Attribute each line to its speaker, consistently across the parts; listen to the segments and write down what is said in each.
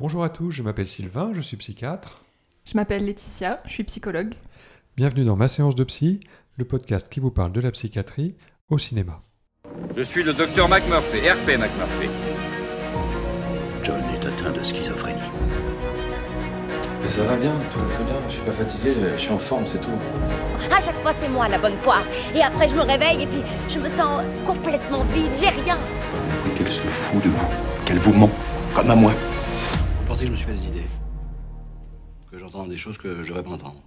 Speaker 1: Bonjour à tous, je m'appelle Sylvain, je suis psychiatre.
Speaker 2: Je m'appelle Laetitia, je suis psychologue.
Speaker 1: Bienvenue dans Ma séance de psy, le podcast qui vous parle de la psychiatrie au cinéma.
Speaker 3: Je suis le docteur McMurphy, RP McMurphy.
Speaker 4: John est atteint de schizophrénie.
Speaker 5: Mais ça va bien, tout va très bien. Je suis pas fatigué, je suis en forme, c'est tout.
Speaker 6: À chaque fois, c'est moi la bonne poire. Et après, je me réveille et puis je me sens complètement vide. J'ai rien.
Speaker 4: Qu'elle se fout de vous, qu'elle vous ment, comme à moi. Vous pensez que je me suis fait des idées Que j'entends des choses que je devrais pas entendre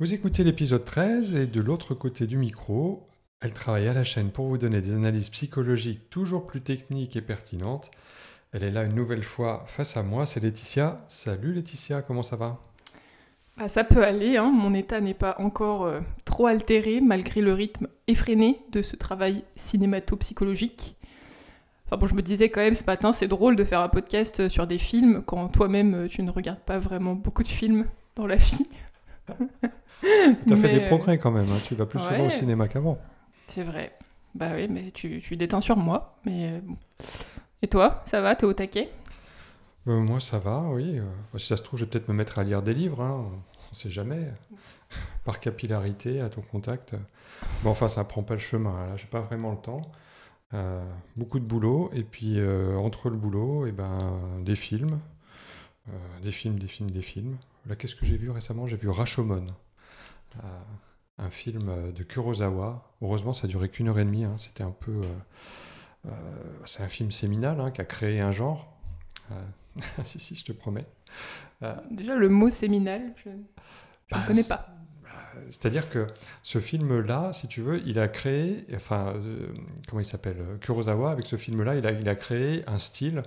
Speaker 1: Vous écoutez l'épisode 13 et de l'autre côté du micro, elle travaille à la chaîne pour vous donner des analyses psychologiques toujours plus techniques et pertinentes. Elle est là une nouvelle fois face à moi, c'est Laetitia. Salut Laetitia, comment ça va?
Speaker 2: Bah, ça peut aller, hein. mon état n'est pas encore euh, trop altéré malgré le rythme effréné de ce travail cinémato-psychologique. Enfin bon, je me disais quand même ce matin, c'est drôle de faire un podcast sur des films quand toi-même euh, tu ne regardes pas vraiment beaucoup de films dans la vie.
Speaker 1: T'as fait
Speaker 2: Mais,
Speaker 1: des
Speaker 2: euh,
Speaker 1: progrès quand même, hein. tu vas plus souvent au cinéma qu'avant.
Speaker 2: C'est vrai. Bah oui, mais tu, tu déteins sur moi. Mais euh, bon. Et toi, ça va? T'es au taquet?
Speaker 1: Euh, moi ça va, oui. Euh, si ça se trouve, je vais peut-être me mettre à lire des livres, hein. on sait jamais. Par capillarité, à ton contact. Mais enfin, ça prend pas le chemin, là, j'ai pas vraiment le temps. Euh, beaucoup de boulot, et puis euh, entre le boulot, et ben, des films. Euh, des films, des films, des films. Là, qu'est-ce que j'ai vu récemment? J'ai vu Rashomon, un film de Kurosawa. Heureusement, ça a duré qu'une heure et demie, hein. c'était un peu... c'est un film séminal hein, qui a créé un genre. Si, si, je te promets.
Speaker 2: Déjà, le mot séminal, je,
Speaker 1: bah,
Speaker 2: ne connais
Speaker 1: c'est-
Speaker 2: pas.
Speaker 1: C'est-à-dire que ce film-là, si tu veux, il a créé, enfin, euh, comment il s'appelle euh, Kurosawa, avec ce film-là, il a, il a créé un style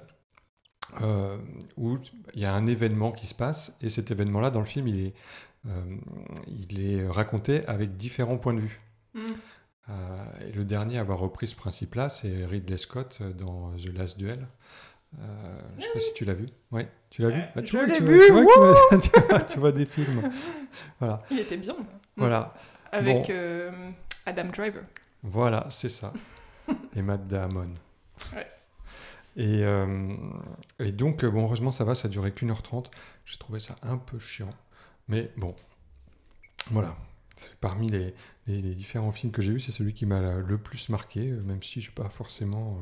Speaker 1: euh, où il y a un événement qui se passe, et cet événement-là, dans le film, il est, il est raconté avec différents points de vue.
Speaker 2: Mm.
Speaker 1: Et le dernier à avoir repris ce principe-là, c'est Ridley Scott dans The Last Duel. Euh, je sais pas si tu l'as vu. Oui, tu l'as vu? Ah, tu
Speaker 2: je
Speaker 1: vois,
Speaker 2: l'ai
Speaker 1: tu
Speaker 2: vu,
Speaker 1: vois, tu vois que tu vois- tu vois- tu vois des films. Voilà,
Speaker 2: Il était bien.
Speaker 1: voilà.
Speaker 2: Avec
Speaker 1: Bon.
Speaker 2: euh, Adam Driver.
Speaker 1: Voilà, c'est ça. et Matt Damon.
Speaker 2: Ouais.
Speaker 1: Et, euh, et donc, euh, bon, heureusement, ça va, ça a duré qu'une heure trente. J'ai trouvé ça un peu chiant. Mais bon, voilà. Parmi les, les- les différents films que j'ai vus, c'est celui qui m'a le plus marqué, même si je n'ai pas forcément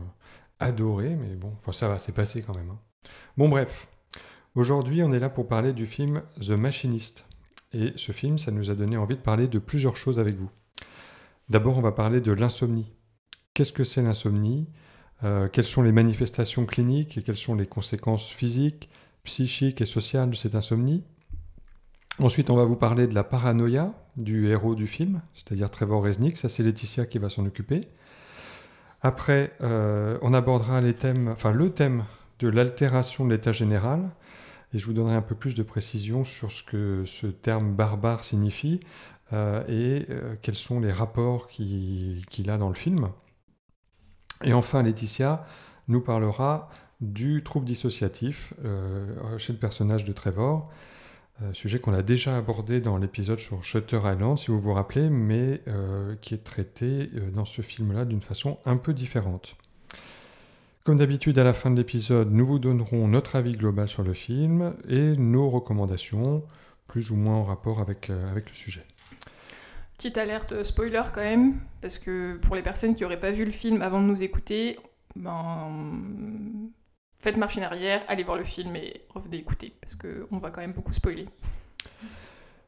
Speaker 1: adoré, mais bon, enfin, ça va, c'est passé quand même. hein. Bon, bref. Aujourd'hui, on est là pour parler du film The Machinist. Et ce film, ça nous a donné envie de parler de plusieurs choses avec vous. D'abord, on va parler de l'insomnie. Qu'est-ce que c'est l'insomnie? Euh, Quelles sont les manifestations cliniques et quelles sont les conséquences physiques, psychiques et sociales de cette insomnie? Ensuite, on va vous parler de la paranoïa du héros du film, c'est-à-dire Trevor Resnick. Ça, c'est Laetitia qui va s'en occuper. Après, euh, on abordera le thème de l'altération de l'état général. Et je vous donnerai un peu plus de précision sur ce que ce terme barbare signifie euh, et euh, quels sont les rapports qui- qu'il a dans le film. Et enfin, Laetitia nous parlera du trouble dissociatif chez le personnage de Trevor, sujet qu'on a déjà abordé dans l'épisode sur Shutter Island, si vous vous rappelez, mais euh, qui est traité euh, dans ce film-là d'une façon un peu différente. Comme d'habitude, à la fin de l'épisode, nous vous donnerons notre avis global sur le film et nos recommandations, plus ou moins en rapport avec, euh, avec le sujet.
Speaker 2: Petite alerte euh, spoiler quand même, parce que pour les personnes qui n'auraient pas vu le film avant de nous écouter, ben, faites marche en arrière, allez voir le film et revenez écouter, parce qu'on va quand même beaucoup spoiler.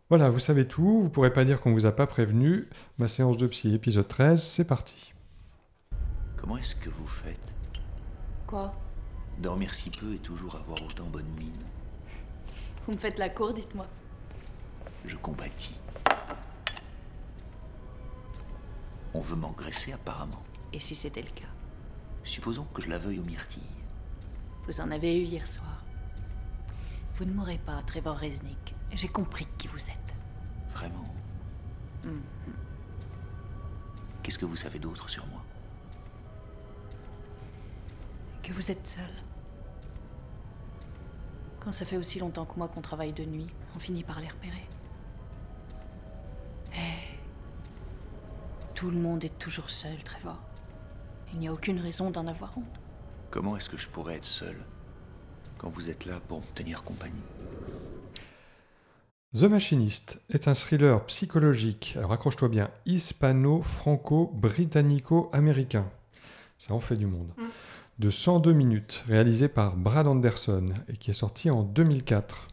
Speaker 1: Voilà, vous savez tout, vous pourrez pas dire qu'on vous a pas prévenu. Ma séance de psy, épisode 13, c'est parti.
Speaker 4: Comment est-ce que vous faites?
Speaker 7: Quoi?
Speaker 4: Dormir si peu et toujours avoir autant bonne mine
Speaker 7: Vous me faites la cour, dites-moi.
Speaker 4: Je compatis. On veut m'engraisser apparemment.
Speaker 7: Et si c'était le cas?
Speaker 4: Supposons que je la veuille aux myrtilles.
Speaker 7: Vous en avez eu hier soir. Vous ne mourrez pas, Trevor Resnick. J'ai compris qui vous êtes.
Speaker 4: Vraiment
Speaker 7: Mhm.
Speaker 4: Qu'est-ce que vous savez d'autre sur moi?
Speaker 7: Que vous êtes seul. Quand ça fait aussi longtemps que moi qu'on travaille de nuit, on finit par les repérer. Eh. Tout le monde est toujours seul, Trevor. Il n'y a aucune raison d'en avoir honte.
Speaker 4: Comment est-ce que je pourrais être seul
Speaker 8: quand vous êtes là pour me tenir compagnie?
Speaker 1: The Machinist est un thriller psychologique, alors accroche-toi bien, hispano-franco-britannico-américain. Ça en fait du monde.
Speaker 2: Mm.
Speaker 1: De 102 minutes, réalisé par Brad Anderson et qui est sorti en 2004.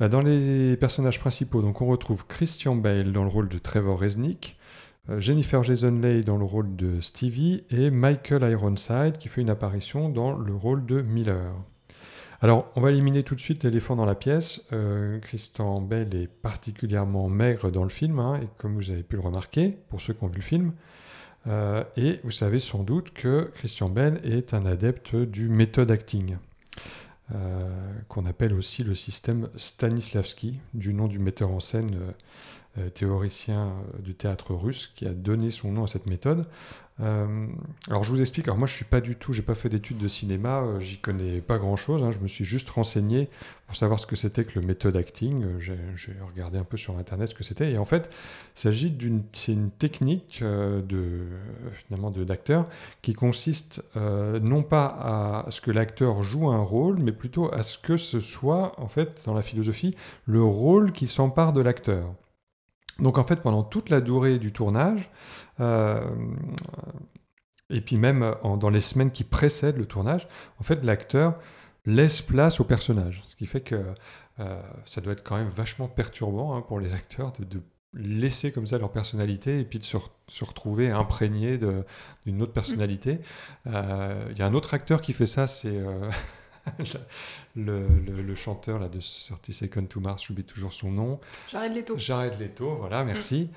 Speaker 1: Euh, Dans les personnages principaux, donc on retrouve Christian Bale dans le rôle de Trevor Resnick, euh, Jennifer Jason Leigh dans le rôle de Stevie et Michael Ironside qui fait une apparition dans le rôle de Miller. Alors, on va éliminer tout de suite l'éléphant dans la pièce. Euh, Christian Bale est particulièrement maigre dans le film, hein, et comme vous avez pu le remarquer, pour ceux qui ont vu le film. Euh, et vous savez sans doute que Christian Bale est un adepte du method acting, euh, qu'on appelle aussi le système Stanislavski, du nom du metteur en scène euh, euh, théoricien euh, du théâtre russe qui a donné son nom à cette méthode. Euh, alors je vous explique, alors moi je suis pas du tout, j'ai pas fait d'études de cinéma, euh, j'y connais pas grand chose, je me suis juste renseigné pour savoir ce que c'était que le method acting, Euh, j'ai regardé un peu sur internet ce que c'était, et en fait s'agit d'une c'est une technique euh, de euh, finalement d'acteur qui consiste euh, non pas à ce que l'acteur joue un rôle, mais plutôt à ce que ce soit en fait dans la philosophie le rôle qui s'empare de l'acteur. Donc en fait, pendant toute la durée du tournage, euh, et puis même en- dans les semaines qui précèdent le tournage, en fait, l'acteur laisse place au personnage. Ce qui fait que euh, ça doit être quand même vachement perturbant hein, pour les acteurs de, de laisser comme ça leur personnalité et puis de se, re- se retrouver imprégné d'une autre personnalité. Euh, Il y a un autre acteur qui fait ça, c'est... le, le- le chanteur là, de 30 Seconds to Mars, j'oublie toujours son nom.
Speaker 2: Jared Leto.
Speaker 1: Jared Leto, voilà, merci.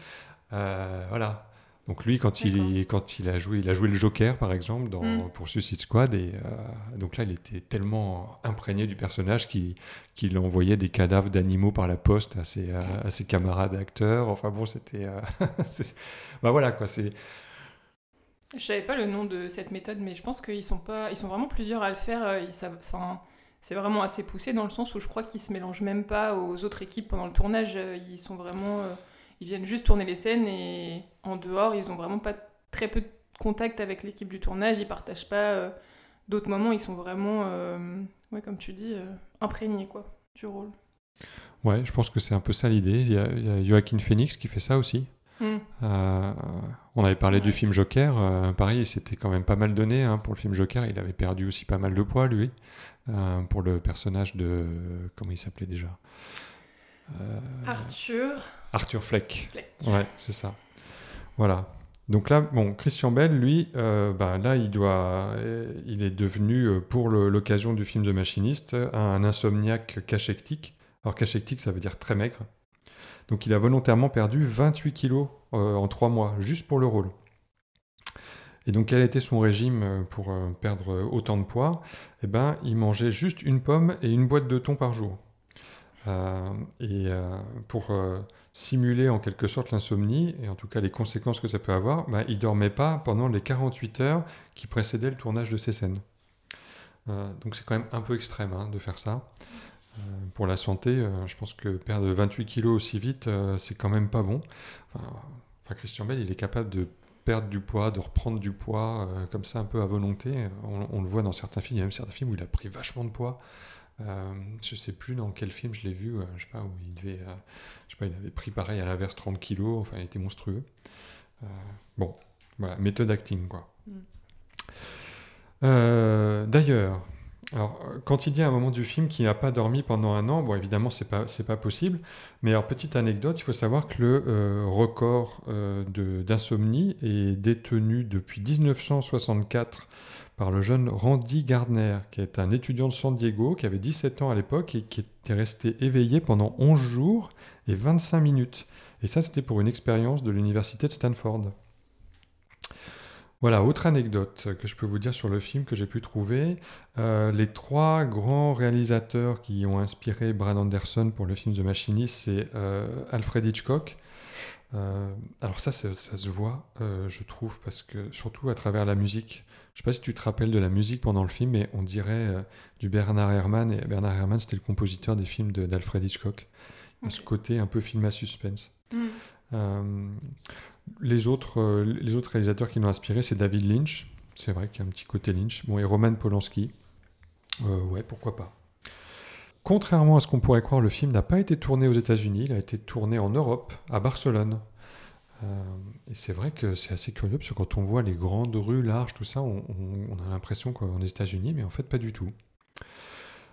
Speaker 1: Euh, voilà. Donc lui, quand il, quand il a joué, il a joué le Joker, par exemple, dans,
Speaker 2: Mm.
Speaker 1: pour Suicide Squad, et euh, donc là, il était tellement imprégné du personnage qu'il qu'il envoyait des cadavres d'animaux par la poste à ses, à, à ses camarades acteurs. Enfin bon, c'était... euh, bah voilà, quoi, c'est...
Speaker 2: Je savais pas le nom de cette méthode, mais je pense qu'ils sont pas, ils sont vraiment plusieurs à le faire. euh, Ils savent, enfin, c'est vraiment assez poussé dans le sens où je crois qu'ils se mélangent même pas aux autres équipes pendant le tournage. euh, Ils sont vraiment, euh, ils viennent juste tourner les scènes et en dehors, ils ont vraiment pas très peu de contact avec l'équipe du tournage. Ils partagent pas d'autres moments. Ils sont vraiment, euh, ouais, comme tu dis, euh, imprégnés quoi du rôle.
Speaker 1: Ouais, je pense que c'est un peu ça l'idée. Il y a, il y a Joaquin Phoenix qui fait ça aussi.
Speaker 2: Mm.
Speaker 1: Euh, on avait parlé du film Joker, euh, pareil, c'était quand même pas mal donné hein, pour le film Joker. Il avait perdu aussi pas mal de poids, lui, euh, pour le personnage de. Comment il s'appelait déjà Euh,
Speaker 2: Arthur.
Speaker 1: Arthur Fleck.
Speaker 2: Fleck.
Speaker 1: Ouais, c'est ça. Voilà. Donc là, bon, Christian Bell, lui, bah, là, il doit, il est devenu, pour l'occasion du film The Machinist, un insomniaque cachectique. Alors cachectique, ça veut dire très maigre. Donc il a volontairement perdu 28 kilos euh, en 3 mois, juste pour le rôle. Et donc quel était son régime euh, pour euh, perdre autant de poids? Eh ben, il mangeait juste une pomme et une boîte de thon par jour. Et pour simuler en quelque sorte l'insomnie, et en tout cas les conséquences que ça peut avoir, ben, il dormait pas pendant les 48 heures qui précédaient le tournage de ces scènes. Donc c'est quand même un peu extrême hein, de faire ça. Euh, pour la santé, euh, je pense que perdre 28 kilos aussi vite, euh, c'est quand même pas bon. Enfin, enfin, Christian Bell, il est capable de perdre du poids, de reprendre du poids, euh, comme ça un peu à volonté. On, on le voit dans certains films, il y a même certains films où il a pris vachement de poids. Euh, je sais plus dans quel film je l'ai vu, euh, je sais pas, où il devait, je sais pas, il avait pris pareil à l'inverse 30 kilos, enfin il était monstrueux. Bon, voilà, méthode acting quoi.
Speaker 2: Mm.
Speaker 1: D'ailleurs, alors, euh, quand il dit à un moment du film qu'il n'a pas dormi pendant un an, bon, évidemment, c'est pas, pas possible. Mais alors, petite anecdote, il faut savoir que le euh, record euh, d'insomnie est détenu depuis 1964 par le jeune Randy Gardner, qui est un étudiant de San Diego, qui avait 17 ans à l'époque et qui était resté éveillé pendant 11 jours et 25 minutes. Et ça, c'était pour une expérience de l'université de Stanford. Voilà, autre anecdote que je peux vous dire sur le film que j'ai pu trouver. Euh, les trois grands réalisateurs qui ont inspiré Brad Anderson pour le film The Machinist, c'est euh, Alfred Hitchcock. Euh, alors ça, ça, ça se voit, je trouve, parce que surtout à travers la musique. Je sais pas si tu te rappelles de la musique pendant le film, mais on dirait du Bernard Herrmann. Et Bernard Herrmann, c'était le compositeur des films de- d'Alfred Hitchcock. Il y a Ce côté un peu film à suspense.
Speaker 2: Mm.
Speaker 1: Euh, les, autres, euh, les autres réalisateurs qui l'ont inspiré, c'est David Lynch. C'est vrai qu'il y a un petit côté Lynch. Bon, et Roman Polanski. Euh, ouais, pourquoi pas. Contrairement à ce qu'on pourrait croire, le film n'a pas été tourné aux États-Unis, il a été tourné en Europe, à Barcelone. Euh, et c'est vrai que c'est assez curieux, parce que quand on voit les grandes rues larges, tout ça, on a l'impression qu'on est aux États-Unis, mais en fait pas du tout.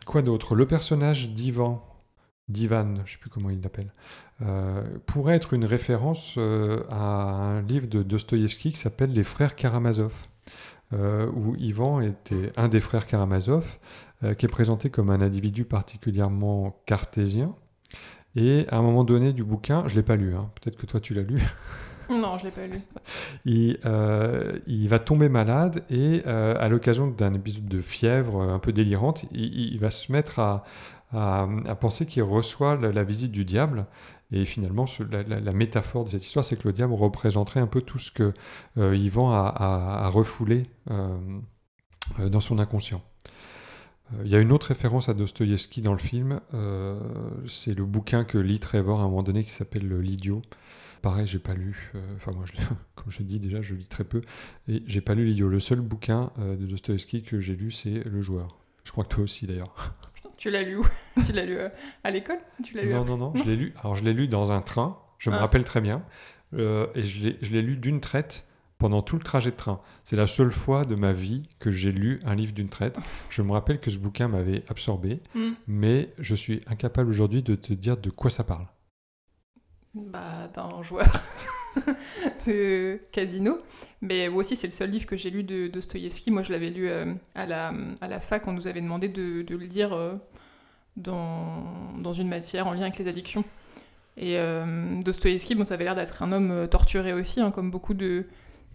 Speaker 1: Quoi d'autre? Le personnage d'Ivan, d'Ivan, je sais plus comment il l'appelle, euh, pourrait être une référence euh, à un livre de Dostoïevski qui s'appelle Les Frères Karamazov, euh, où Ivan était un des frères Karamazov, qui est présenté comme un individu particulièrement cartésien. Et à un moment donné du bouquin, je l'ai pas lu, hein, peut-être que toi tu l'as lu,
Speaker 2: Non, je l'ai pas lu.
Speaker 1: il, euh, il va tomber malade et euh, à l'occasion d'un épisode de fièvre un peu délirante, il, il va se mettre à, à- penser qu'il reçoit la, visite du diable. Et finalement, la, métaphore de cette histoire, c'est que le diable représenterait un peu tout ce que euh, Yvan a, a- refoulé euh, euh, dans son inconscient. Euh, Il y a une autre référence à Dostoïevski dans le film, c'est le bouquin que lit Trevor à un moment donné qui s'appelle L'idiot. Pareil, j'ai pas lu. Enfin, moi, comme je dis déjà, je lis très peu. Et j'ai pas lu L'idiot. Le seul bouquin de Dostoevsky que j'ai lu, c'est Le joueur. Je crois que toi aussi d'ailleurs.
Speaker 2: Tu l'as lu où? Tu l'as lu euh, à l'école? Tu l'as lu
Speaker 1: Non,
Speaker 2: après?
Speaker 1: non, non. Je l'ai lu. Alors, je l'ai lu dans un train. Je me
Speaker 2: Ah.
Speaker 1: rappelle très bien. Euh, et je l'ai- je l'ai lu d'une traite pendant tout le trajet de train. C'est la seule fois de ma vie que j'ai lu un livre d'une traite. Je me rappelle que ce bouquin m'avait absorbé,
Speaker 2: Hmm.
Speaker 1: mais je suis incapable aujourd'hui de te dire de quoi ça parle.
Speaker 2: Bah, d'un joueur de casino. Mais aussi, c'est le seul livre que j'ai lu de Dostoïevski. Moi, je l'avais lu euh, à, la, à la fac. On nous avait demandé de, le lire euh, dans, dans une matière en lien avec les addictions. Et euh, Dostoïevski, bon, ça avait l'air d'être un homme euh, torturé aussi, hein, comme beaucoup de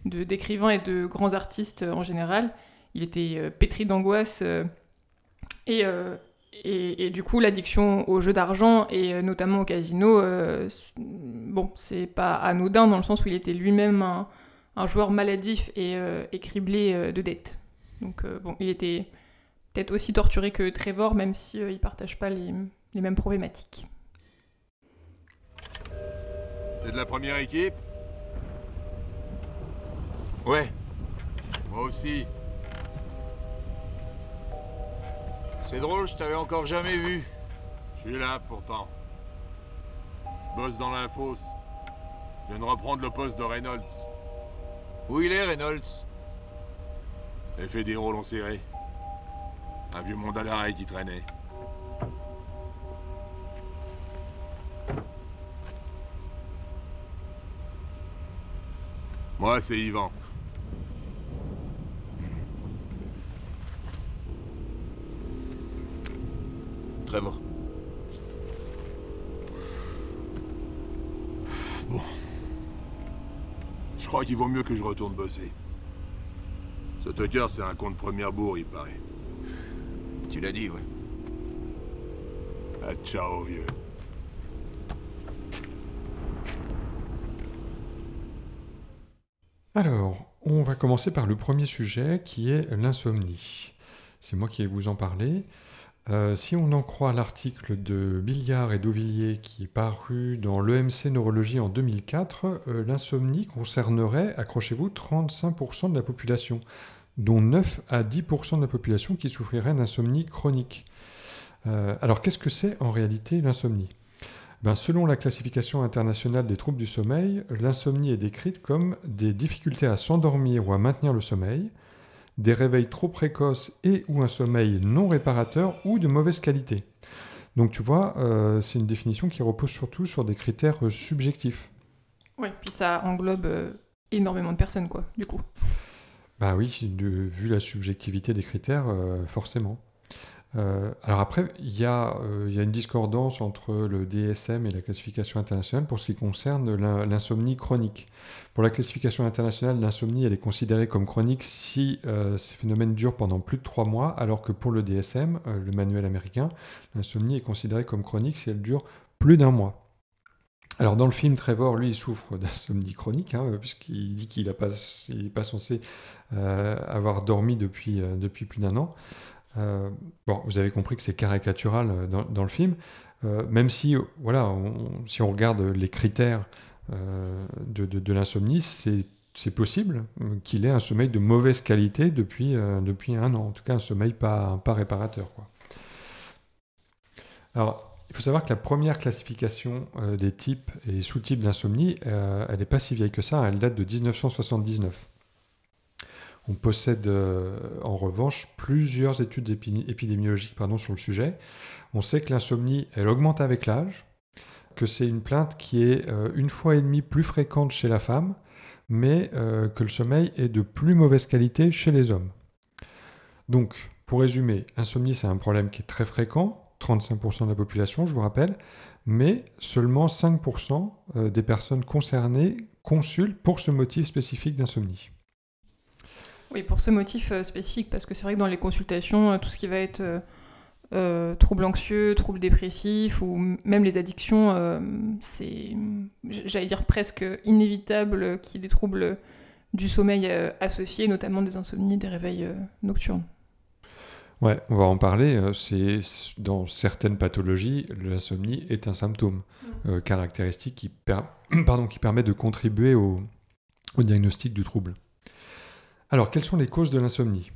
Speaker 2: d'écrivains et de grands artistes en général. Il était pétri d'angoisse. et, et, du coup, l'addiction aux jeux d'argent et notamment au casino, euh, bon, c'est pas anodin dans le sens où il était lui-même un, joueur maladif et, euh, criblé euh, de dettes. Donc, bon, il était peut-être aussi torturé que Trevor, même si euh, ils partagent pas les, les mêmes problématiques.
Speaker 9: T'es de la première équipe?
Speaker 8: Ouais,
Speaker 9: Moi aussi.
Speaker 8: C'est drôle, je t'avais encore jamais vu.
Speaker 9: Je suis là pourtant. Je bosse dans l'infos. Je viens de reprendre le poste de Reynolds.
Speaker 8: Où il est, Reynolds?
Speaker 9: J'ai fait des rôles en serré. Un vieux monde à l'arrêt qui traînait. Moi, c'est Yvan.
Speaker 8: Trevor.
Speaker 9: Je crois qu'il vaut mieux que je retourne bosser. Ce Tucker, c'est un con de première bourre, il paraît.
Speaker 8: Tu l'as dit, ouais.
Speaker 9: Ah, ciao, vieux.
Speaker 1: Alors, on va commencer par le premier sujet qui est l'insomnie. C'est moi qui vais vous en parler. Euh, si on en croit l'article de Billiard et d'Auvillier qui est paru dans l'EMC Neurologie en 2004, euh, l'insomnie concernerait, accrochez-vous, 35% de la population, dont 9 à 10% de la population qui souffrirait d'insomnie chronique. Euh, alors qu'est-ce que c'est en réalité l'insomnie? Ben, selon la classification internationale des troubles du sommeil, l'insomnie est décrite comme des difficultés à s'endormir ou à maintenir le sommeil, des réveils trop précoces et ou un sommeil non réparateur ou de mauvaise qualité. Donc tu vois, euh, c'est une définition qui repose surtout sur des critères euh, subjectifs.
Speaker 2: Ouais, puis ça englobe euh, énormément de personnes, quoi, du coup.
Speaker 1: Bah oui, de- vu la subjectivité des critères, forcément. Euh, alors après, il y, a, euh, il y a une discordance entre le DSM et la classification internationale pour ce qui concerne l'in- l'insomnie chronique. Pour la classification internationale, l'insomnie, elle est considérée comme chronique si euh, ces phénomènes durent pendant plus de trois mois, alors que pour le DSM, le manuel américain, l'insomnie est considérée comme chronique si elle dure plus d'un mois. Alors dans le film, Trevor, lui, il souffre d'insomnie chronique, hein, puisqu'il dit qu'il n'est pas, pas censé avoir dormi depuis, depuis plus d'un an. Euh, bon, vous avez compris que c'est caricatural euh, dans, le film, euh, même si, voilà, on- si on regarde les critères de, l'insomnie, c'est possible qu'il ait un sommeil de mauvaise qualité depuis, depuis un an, en tout cas un sommeil pas, réparateur. Alors, il faut savoir que la première classification des types et sous-types d'insomnie, elle n'est pas si vieille que ça, elle date de 1979. On possède euh, en revanche plusieurs études épi- épidémiologiques sur le sujet. On sait que l'insomnie, elle augmente avec l'âge, que c'est une plainte qui est euh, une fois et demie plus fréquente chez la femme, mais euh, que le sommeil est de plus mauvaise qualité chez les hommes. Donc, pour résumer, l'insomnie, c'est un problème qui est très fréquent, 35% de la population, je vous rappelle, mais seulement 5% euh, des personnes concernées consultent pour ce motif spécifique d'insomnie.
Speaker 2: Oui, pour ce motif euh, spécifique, parce que c'est vrai que dans les consultations, euh, tout ce qui va être euh, euh, troubles anxieux, troubles dépressifs ou même les addictions, euh, c'est, j'allais dire presque inévitable qu'il y ait des troubles du sommeil euh, associés, notamment des insomnies, des réveils nocturnes.
Speaker 1: Ouais, on va en parler. C'est dans certaines pathologies, l'insomnie est un symptôme euh, caractéristique qui, per- pardon, qui permet de contribuer au, au diagnostic du trouble. Alors, quelles sont les causes de l'insomnie?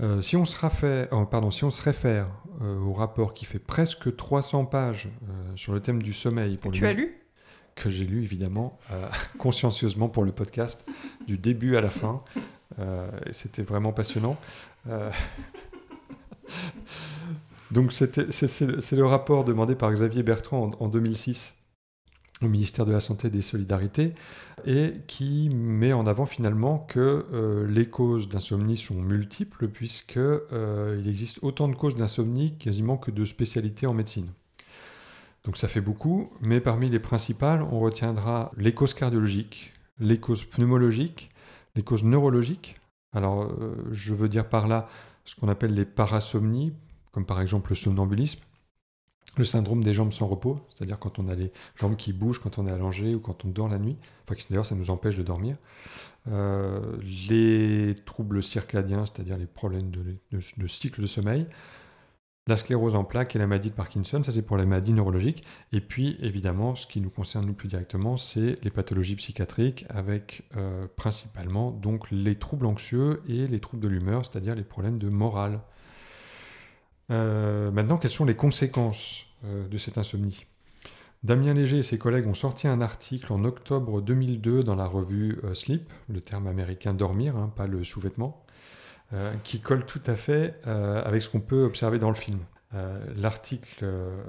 Speaker 1: Euh, si, on se réfère, oh, pardon, si on se réfère euh, au rapport qui fait presque 300 pages euh, sur le thème du sommeil,
Speaker 2: Que
Speaker 1: pour
Speaker 2: tu as
Speaker 1: même-
Speaker 2: lu?
Speaker 1: Que j'ai lu évidemment euh, consciencieusement pour le podcast, du début à la fin. Euh, et c'était vraiment passionnant. Euh, Donc c'est le rapport demandé par Xavier Bertrand en, en 2006 au ministère de la Santé et des Solidarités et qui met en avant finalement que euh, les causes d'insomnie sont multiples puisque euh, existe autant de causes d'insomnie quasiment que de spécialités en médecine. Donc ça fait beaucoup, mais parmi les principales, on retiendra les causes cardiologiques, les causes pneumologiques, les causes neurologiques. Alors euh, je veux dire par là ce qu'on appelle les parasomnies, comme par exemple le somnambulisme, le syndrome des jambes sans repos, c'est-à-dire quand on a les jambes qui bougent quand on est allongé ou quand on dort la nuit, enfin d'ailleurs ça nous empêche de dormir. Euh, les troubles circadiens, c'est-à-dire les problèmes de, de- cycle de sommeil, la sclérose en plaques et la maladie de Parkinson, ça c'est pour les maladies neurologiques. Et puis évidemment, ce qui nous concerne nous plus directement, c'est les pathologies psychiatriques avec euh, principalement donc les troubles anxieux et les troubles de l'humeur, c'est-à-dire les problèmes de morale. Euh, maintenant, quelles sont les conséquences de cette insomnie Damien Léger et ses collègues ont sorti un article en octobre 2002 dans la revue euh, Sleep, le terme américain dormir, hein, pas le sous-vêtement, euh, qui colle tout à fait euh, avec ce qu'on peut observer dans le film. Euh, L'article euh,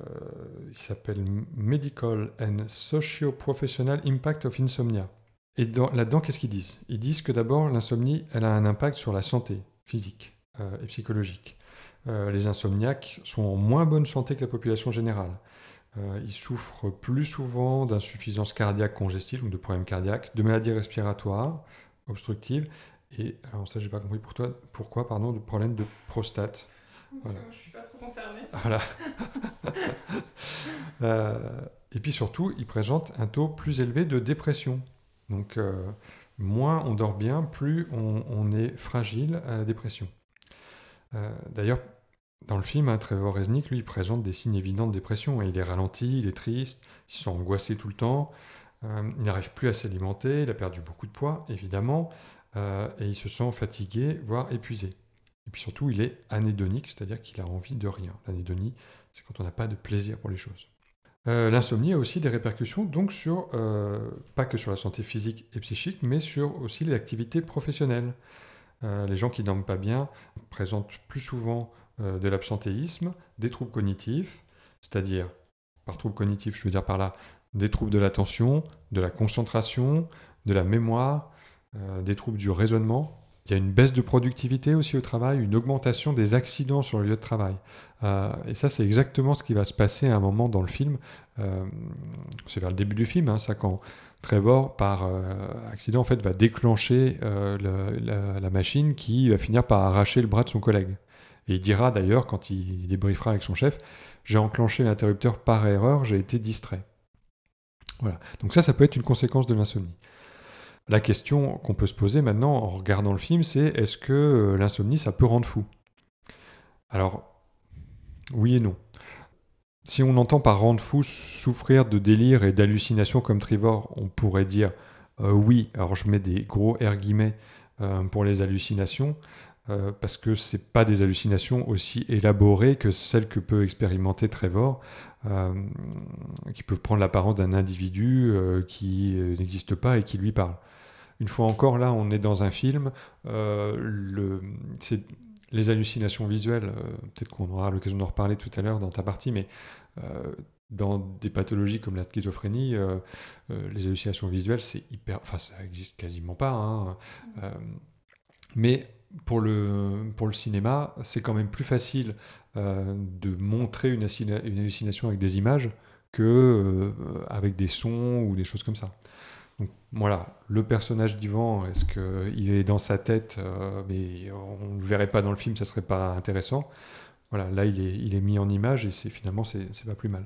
Speaker 1: s'appelle Medical and Socio-Professional Impact of Insomnia. Et dans- là-dedans, qu'est-ce qu'ils disent? Ils disent que d'abord, l'insomnie, elle a un impact sur la santé physique euh, et psychologique. Euh, les insomniaques sont en moins bonne santé que la population générale. Euh, ils souffrent plus souvent d'insuffisance cardiaque congestive, donc de problèmes cardiaques, de maladies respiratoires obstructives, et alors ça, j'ai pas compris pour toi, pourquoi, pardon, de problèmes de prostate. Voilà.
Speaker 2: Je suis pas trop concernée.
Speaker 1: Voilà. Euh, et puis surtout, ils présentent un taux plus élevé de dépression. Donc, euh, moins on dort bien, plus on, on est fragile à la dépression. Euh, D'ailleurs, dans le film, hein, Trevor Resnick, lui, présente des signes évidents de dépression. Il est ralenti, il est triste, il se sent angoissé tout le temps, euh, il n'arrive plus à s'alimenter, il a perdu beaucoup de poids, évidemment, euh, et il se sent fatigué, voire épuisé. Et puis surtout, il est anédonique, c'est-à-dire qu'il a envie de rien. L'anédonie, c'est quand on n'a pas de plaisir pour les choses. Euh, L'insomnie a aussi des répercussions, donc sur, pas que sur la santé physique et psychique, mais sur aussi les activités professionnelles. Les gens qui dorment pas bien présentent plus souvent euh, de l'absentéisme, des troubles cognitifs, c'est-à-dire, par troubles cognitifs, je veux dire par là, des troubles de l'attention, de la concentration, de la mémoire, euh, des troubles du raisonnement. Il y a une baisse de productivité aussi au travail, une augmentation des accidents sur le lieu de travail. Euh, et ça, c'est exactement ce qui va se passer à un moment dans le film. C'est vers le début du film, hein, ça, quand Trevor, par accident, en fait, va déclencher le- la, la machine qui va finir par arracher le bras de son collègue. Et il dira d'ailleurs, quand il débriefera avec son chef, j'ai enclenché l'interrupteur par erreur, j'ai été distrait. Voilà. Donc ça, ça peut être une conséquence de l'insomnie. La question qu'on peut se poser maintenant en regardant le film, c'est est-ce que euh, l'insomnie, ça peut rendre fou? Alors, oui et non. Si on entend par rendre fou souffrir de délire et d'hallucinations comme Trevor, on pourrait dire Euh, oui, alors je mets des gros air guillemets euh, pour les hallucinations, euh, parce que c'est pas des hallucinations aussi élaborées que celles que peut expérimenter Trevor, euh, qui peuvent prendre l'apparence d'un individu euh, qui n'existe pas et qui lui parle. Une fois encore, là, on est dans un film. les hallucinations visuelles, peut-être qu'on aura l'occasion d'en reparler tout à l'heure dans ta partie, mais dans des pathologies comme la schizophrénie, les hallucinations visuelles, c'est hyper, enfin, ça existe quasiment pas. hein. Mais pour le, pour le cinéma, c'est quand même plus facile euh, de montrer une, hallucina- une hallucination avec des images que euh, avec des sons ou des choses comme ça. Donc voilà, le personnage d'Ivan, est-ce qu'il est dans sa tête, euh, mais on ne le verrait pas dans le film, ça serait pas intéressant. Voilà, là il est, il est mis en image et c'est finalement c'est pas plus mal.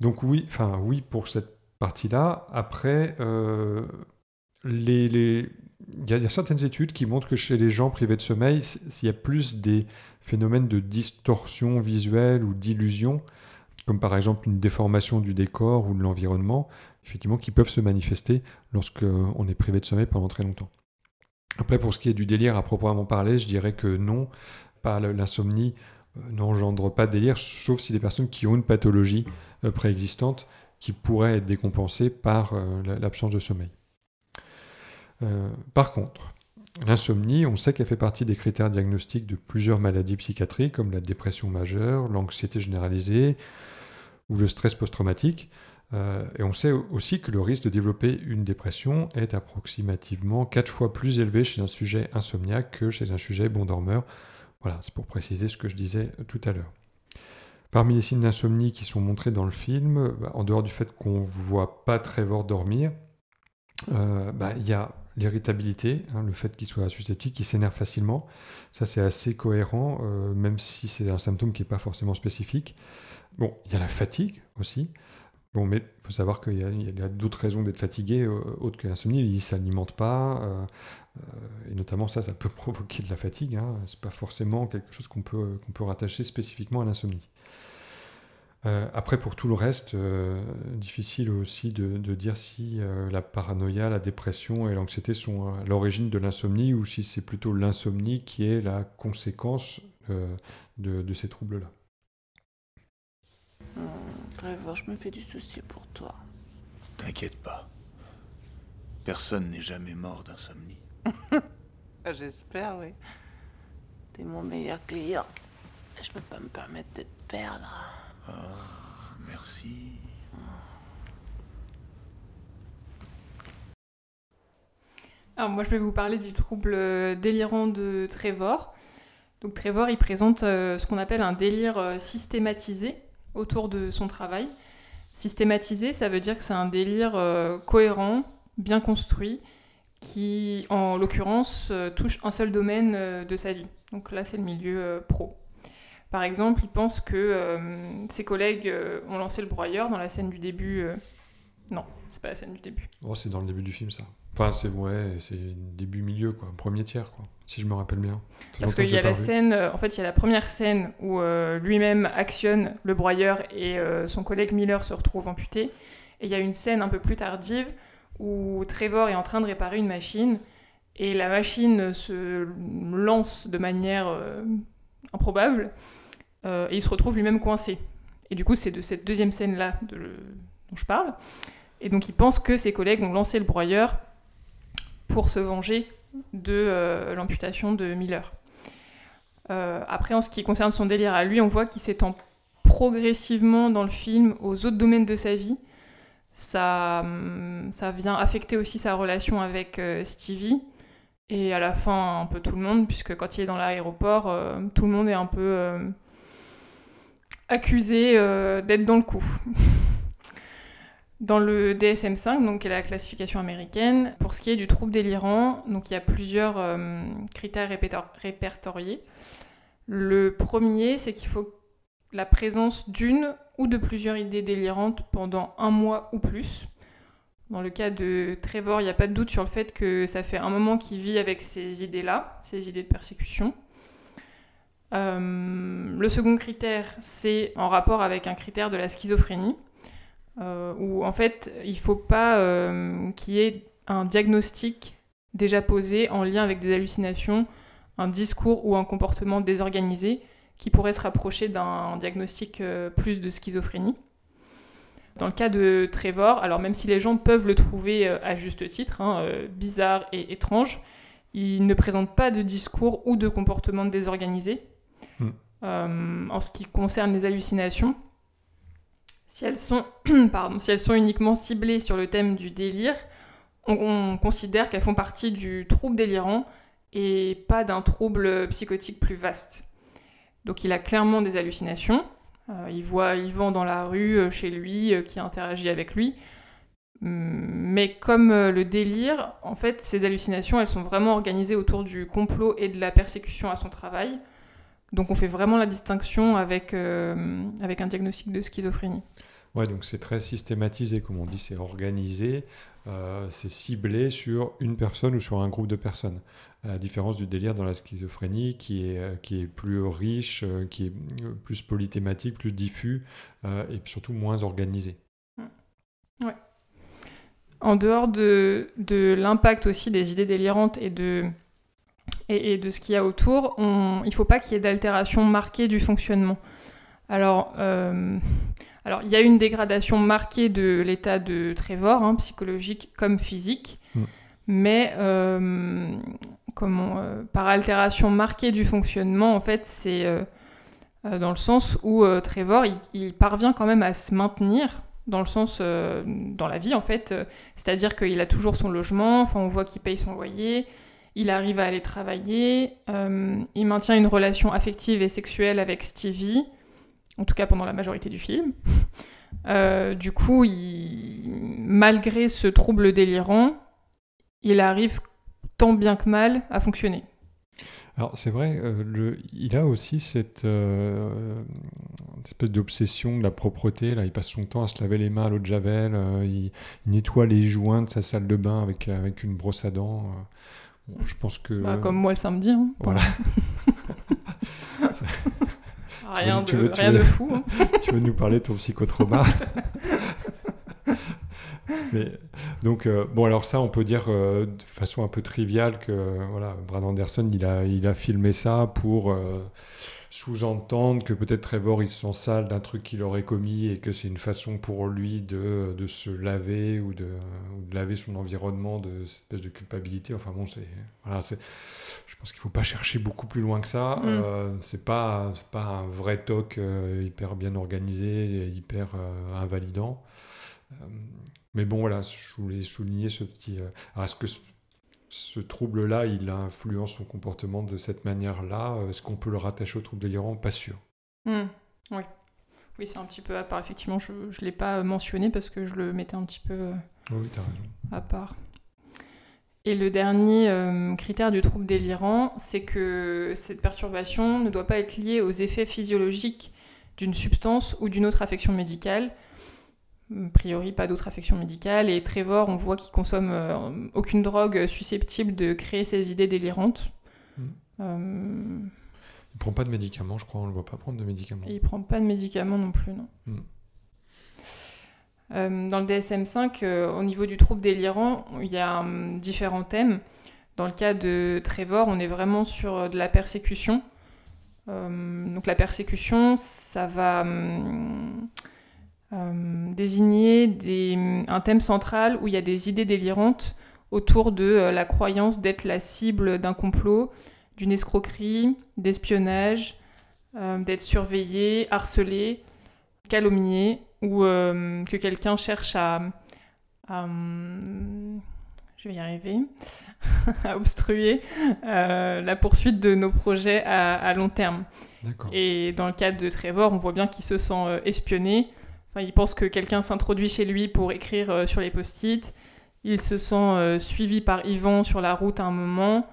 Speaker 1: Donc oui, enfin oui pour cette partie-là. Après, les, les- il y, a- certaines études qui montrent que chez les gens privés de sommeil, il y a plus des phénomènes de distorsion visuelle ou d'illusion, comme par exemple une déformation du décor ou de l'environnement, effectivement, qui peuvent se manifester lorsque on est privé de sommeil pendant très longtemps. Après, pour ce qui est du délire à proprement parler, je dirais que non, pas l'insomnie euh, n'engendre pas de délire, sauf si des personnes qui ont une pathologie euh, préexistante qui pourrait être décompensée par euh, la- l'absence de sommeil. Euh, par contre, l'insomnie, on sait qu'elle fait partie des critères diagnostiques de plusieurs maladies psychiatriques comme la dépression majeure, l'anxiété généralisée ou le stress post-traumatique. Euh, et on sait aussi que le risque de développer une dépression est approximativement 4 fois plus élevé chez un sujet insomniaque que chez un sujet bon dormeur. Voilà, c'est pour préciser ce que je disais tout à l'heure. Parmi les signes d'insomnie qui sont montrés dans le film, bah, en dehors du fait qu'on ne voit pas Trevor dormir, euh, bah, il y a l'irritabilité, hein, le fait qu'il soit susceptible, qu'il s'énerve facilement. Ça, c'est assez cohérent, euh, même si c'est un symptôme qui n'est pas forcément spécifique. Bon, il y a la fatigue aussi. Bon, mais il faut savoir qu'il y a, d'autres raisons d'être fatigué, euh, autres que l'insomnie. Il ne s'alimente pas, euh, et notamment ça, ça peut provoquer de la fatigue. Hein. C'est pas forcément quelque chose qu'on peut rattacher spécifiquement à l'insomnie. Euh, après, pour tout le reste, euh, difficile aussi de, de dire si euh, la paranoïa, la dépression et l'anxiété sont à l'origine de l'insomnie ou si c'est plutôt l'insomnie qui est la conséquence euh, de, de ces troubles-là.
Speaker 10: Trevor, je me fais du souci pour toi.
Speaker 8: T'inquiète pas. Personne n'est jamais mort d'insomnie.
Speaker 10: J'espère, oui. T'es mon meilleur client. Je peux pas me permettre de te perdre.
Speaker 8: Ah, merci.
Speaker 2: Alors moi je vais vous parler du trouble euh, délirant de Trevor. Donc Trevor il présente euh, ce qu'on appelle un délire euh, systématisé autour de son travail. Systématisé ça veut dire que c'est un délire cohérent, bien construit, qui en l'occurrence touche un seul domaine de sa vie. Donc là c'est le milieu pro. Par exemple, il pense que euh, ses collègues euh, ont lancé le broyeur dans la scène du début. euh, Non, c'est pas la scène du début.
Speaker 1: Oh, c'est dans le début du film, ça. Enfin, c'est ouais, c'est début-milieu, quoi. Premier tiers, quoi. Si je me rappelle bien. Ça fait
Speaker 2: Parce
Speaker 1: longtemps que
Speaker 2: qu'il y
Speaker 1: j'ai
Speaker 2: a
Speaker 1: pas
Speaker 2: la scène, euh, en fait, il y a la première scène où euh, lui-même actionne le broyeur et euh, son collègue Miller se retrouve amputé. Et il y a une scène un peu plus tardive où Trevor est en train de réparer une machine et la machine se lance de manière euh, improbable euh, et il se retrouve lui-même coincé. Et du coup, c'est de cette deuxième scène-là dont je parle. Et donc, il pense que ses collègues ont lancé le broyeur pour se venger de euh, l'amputation de Miller. Euh, après, en ce qui concerne son délire à lui, on voit qu'il s'étend progressivement dans le film aux autres domaines de sa vie. Ça, hum, ça vient affecter aussi sa relation avec Stevie et à la fin un peu tout le monde, puisque quand il est dans l'aéroport, euh, tout le monde est un peu euh, accusé euh, d'être dans le coup. Dans le DSM-5, donc qui est la classification américaine, pour ce qui est du trouble délirant, donc il y a plusieurs critères répertoriés. Le premier, c'est qu'il faut la présence d'une ou de plusieurs idées délirantes pendant un mois ou plus. Dans le cas de Trevor, il n'y a pas de doute sur le fait que ça fait un moment qu'il vit avec ces idées-là, ces idées de persécution. Euh, le second critère, c'est en rapport avec un critère de la schizophrénie, euh, où en fait, il ne faut pas euh, qu'il y ait un diagnostic déjà posé en lien avec des hallucinations, un discours ou un comportement désorganisé qui pourrait se rapprocher d'un diagnostic plus de schizophrénie. Dans le cas de Trevor, alors même si les gens peuvent le trouver euh, à juste titre, hein, euh, bizarre et étrange, il ne présente pas de discours ou de comportement désorganisé.
Speaker 1: Hmm.
Speaker 2: Euh, en ce qui concerne les hallucinations, si elles sont, pardon, si elles sont uniquement ciblées sur le thème du délire, on, on considère qu'elles font partie du trouble délirant et pas d'un trouble psychotique plus vaste. Donc il a clairement des hallucinations. Euh, il voit Yvan dans la rue, euh, chez lui, euh, qui interagit avec lui. Mais comme le délire, en fait, ces hallucinations, elles sont vraiment organisées autour du complot et de la persécution à son travail. Donc on fait vraiment la distinction avec, avec un diagnostic de schizophrénie.
Speaker 1: Ouais, donc c'est très systématisé, comme on dit, c'est organisé, euh, c'est ciblé sur une personne ou sur un groupe de personnes. À la différence du délire dans la schizophrénie, qui est, euh, qui est plus riche, euh, qui est plus polythématique, plus diffus, et surtout moins organisé.
Speaker 2: En dehors de, de l'impact aussi des idées délirantes et de, et, de ce qu'il y a autour, il ne faut pas qu'il y ait d'altération marquée du fonctionnement. Alors, alors, il y a une dégradation marquée de l'état de Trevor, hein, psychologique comme physique,
Speaker 1: Mm.
Speaker 2: mais euh, comment, euh, par altération marquée du fonctionnement, en fait, c'est euh, dans le sens où Trevor, il, il parvient quand même à se maintenir dans le sens dans la vie en fait, c'est-à-dire qu'il a toujours son logement, enfin on voit qu'il paye son loyer, il arrive à aller travailler, euh, il maintient une relation affective et sexuelle avec Stevie, en tout cas pendant la majorité du film. Euh, du coup, il- malgré ce trouble délirant, il arrive tant bien que mal à fonctionner.
Speaker 1: Alors c'est vrai, euh, le, il a aussi cette euh, espèce d'obsession de la propreté. Là, il passe son temps à se laver les mains à l'eau de javel. euh, il, il nettoie les joints de sa salle de bain avec, avec une brosse à dents. Bon, je pense que
Speaker 2: Bah, comme moi le samedi. hein.
Speaker 1: voilà.
Speaker 2: Rien,
Speaker 1: Tu
Speaker 2: de,
Speaker 1: veux- tu
Speaker 2: rien
Speaker 1: veux-
Speaker 2: de fou. hein.
Speaker 1: tu veux nous parler de ton psychotrauma Mais, donc, euh, bon, alors ça, on peut dire euh, de façon un peu triviale que voilà, Brad Anderson, il a, il a filmé ça pour euh, sous-entendre que peut-être Trevor, il se sent sale d'un truc qu'il aurait commis et que c'est une façon pour lui de, de se laver ou de, ou de laver son environnement de cette espèce de culpabilité. Enfin bon, c'est... Voilà, c'est pense qu'il faut pas chercher beaucoup plus loin que ça.
Speaker 2: Mm.
Speaker 1: Euh, c'est pas c'est pas un vrai talk euh, hyper bien organisé, et hyper euh, invalidant. Euh, mais bon, voilà, je voulais souligner ce petit. alors, est-ce que ce, ce trouble-là, il influence son comportement de cette manière-là Est-ce qu'on peut le rattacher au trouble délirant? Pas sûr.
Speaker 2: Hmm, Oui, oui c'est un petit peu à part. Effectivement, je ne l'ai pas mentionné parce que je le mettais un petit peu
Speaker 1: Oui, raison.
Speaker 2: à part. Et le dernier euh, critère du trouble délirant, c'est que cette perturbation ne doit pas être liée aux effets physiologiques d'une substance ou d'une autre affection médicale. A priori, pas d'autre affection médicale. Et Trevor, on voit qu'il consomme euh, aucune drogue susceptible de créer ces idées délirantes.
Speaker 1: Hmm.
Speaker 2: Euh,
Speaker 1: Il prend pas de médicaments, je crois. On le voit pas prendre de médicaments.
Speaker 2: et il prend pas de médicaments non plus, non.
Speaker 1: Hmm.
Speaker 2: Euh, dans le DSM-5, euh, au niveau du trouble délirant, il y a hum, différents thèmes. Dans le cas de Trevor, on est vraiment sur euh, de la persécution. Donc la persécution, ça va hum, hum, désigner un thème central où il y a des idées délirantes autour de la croyance d'être la cible d'un complot, d'une escroquerie, d'espionnage, d'être surveillé, harcelé, calomnié, ou euh, que quelqu'un cherche à, à, hum, je vais y arriver, à obstruer euh, la poursuite de nos projets à, à long terme. Et dans le cas de Trevor, on voit bien qu'il se sent euh, espionné. Enfin, il pense que quelqu'un s'introduit chez lui pour écrire sur les post-it. Il se sent suivi par Yvan sur la route à un moment.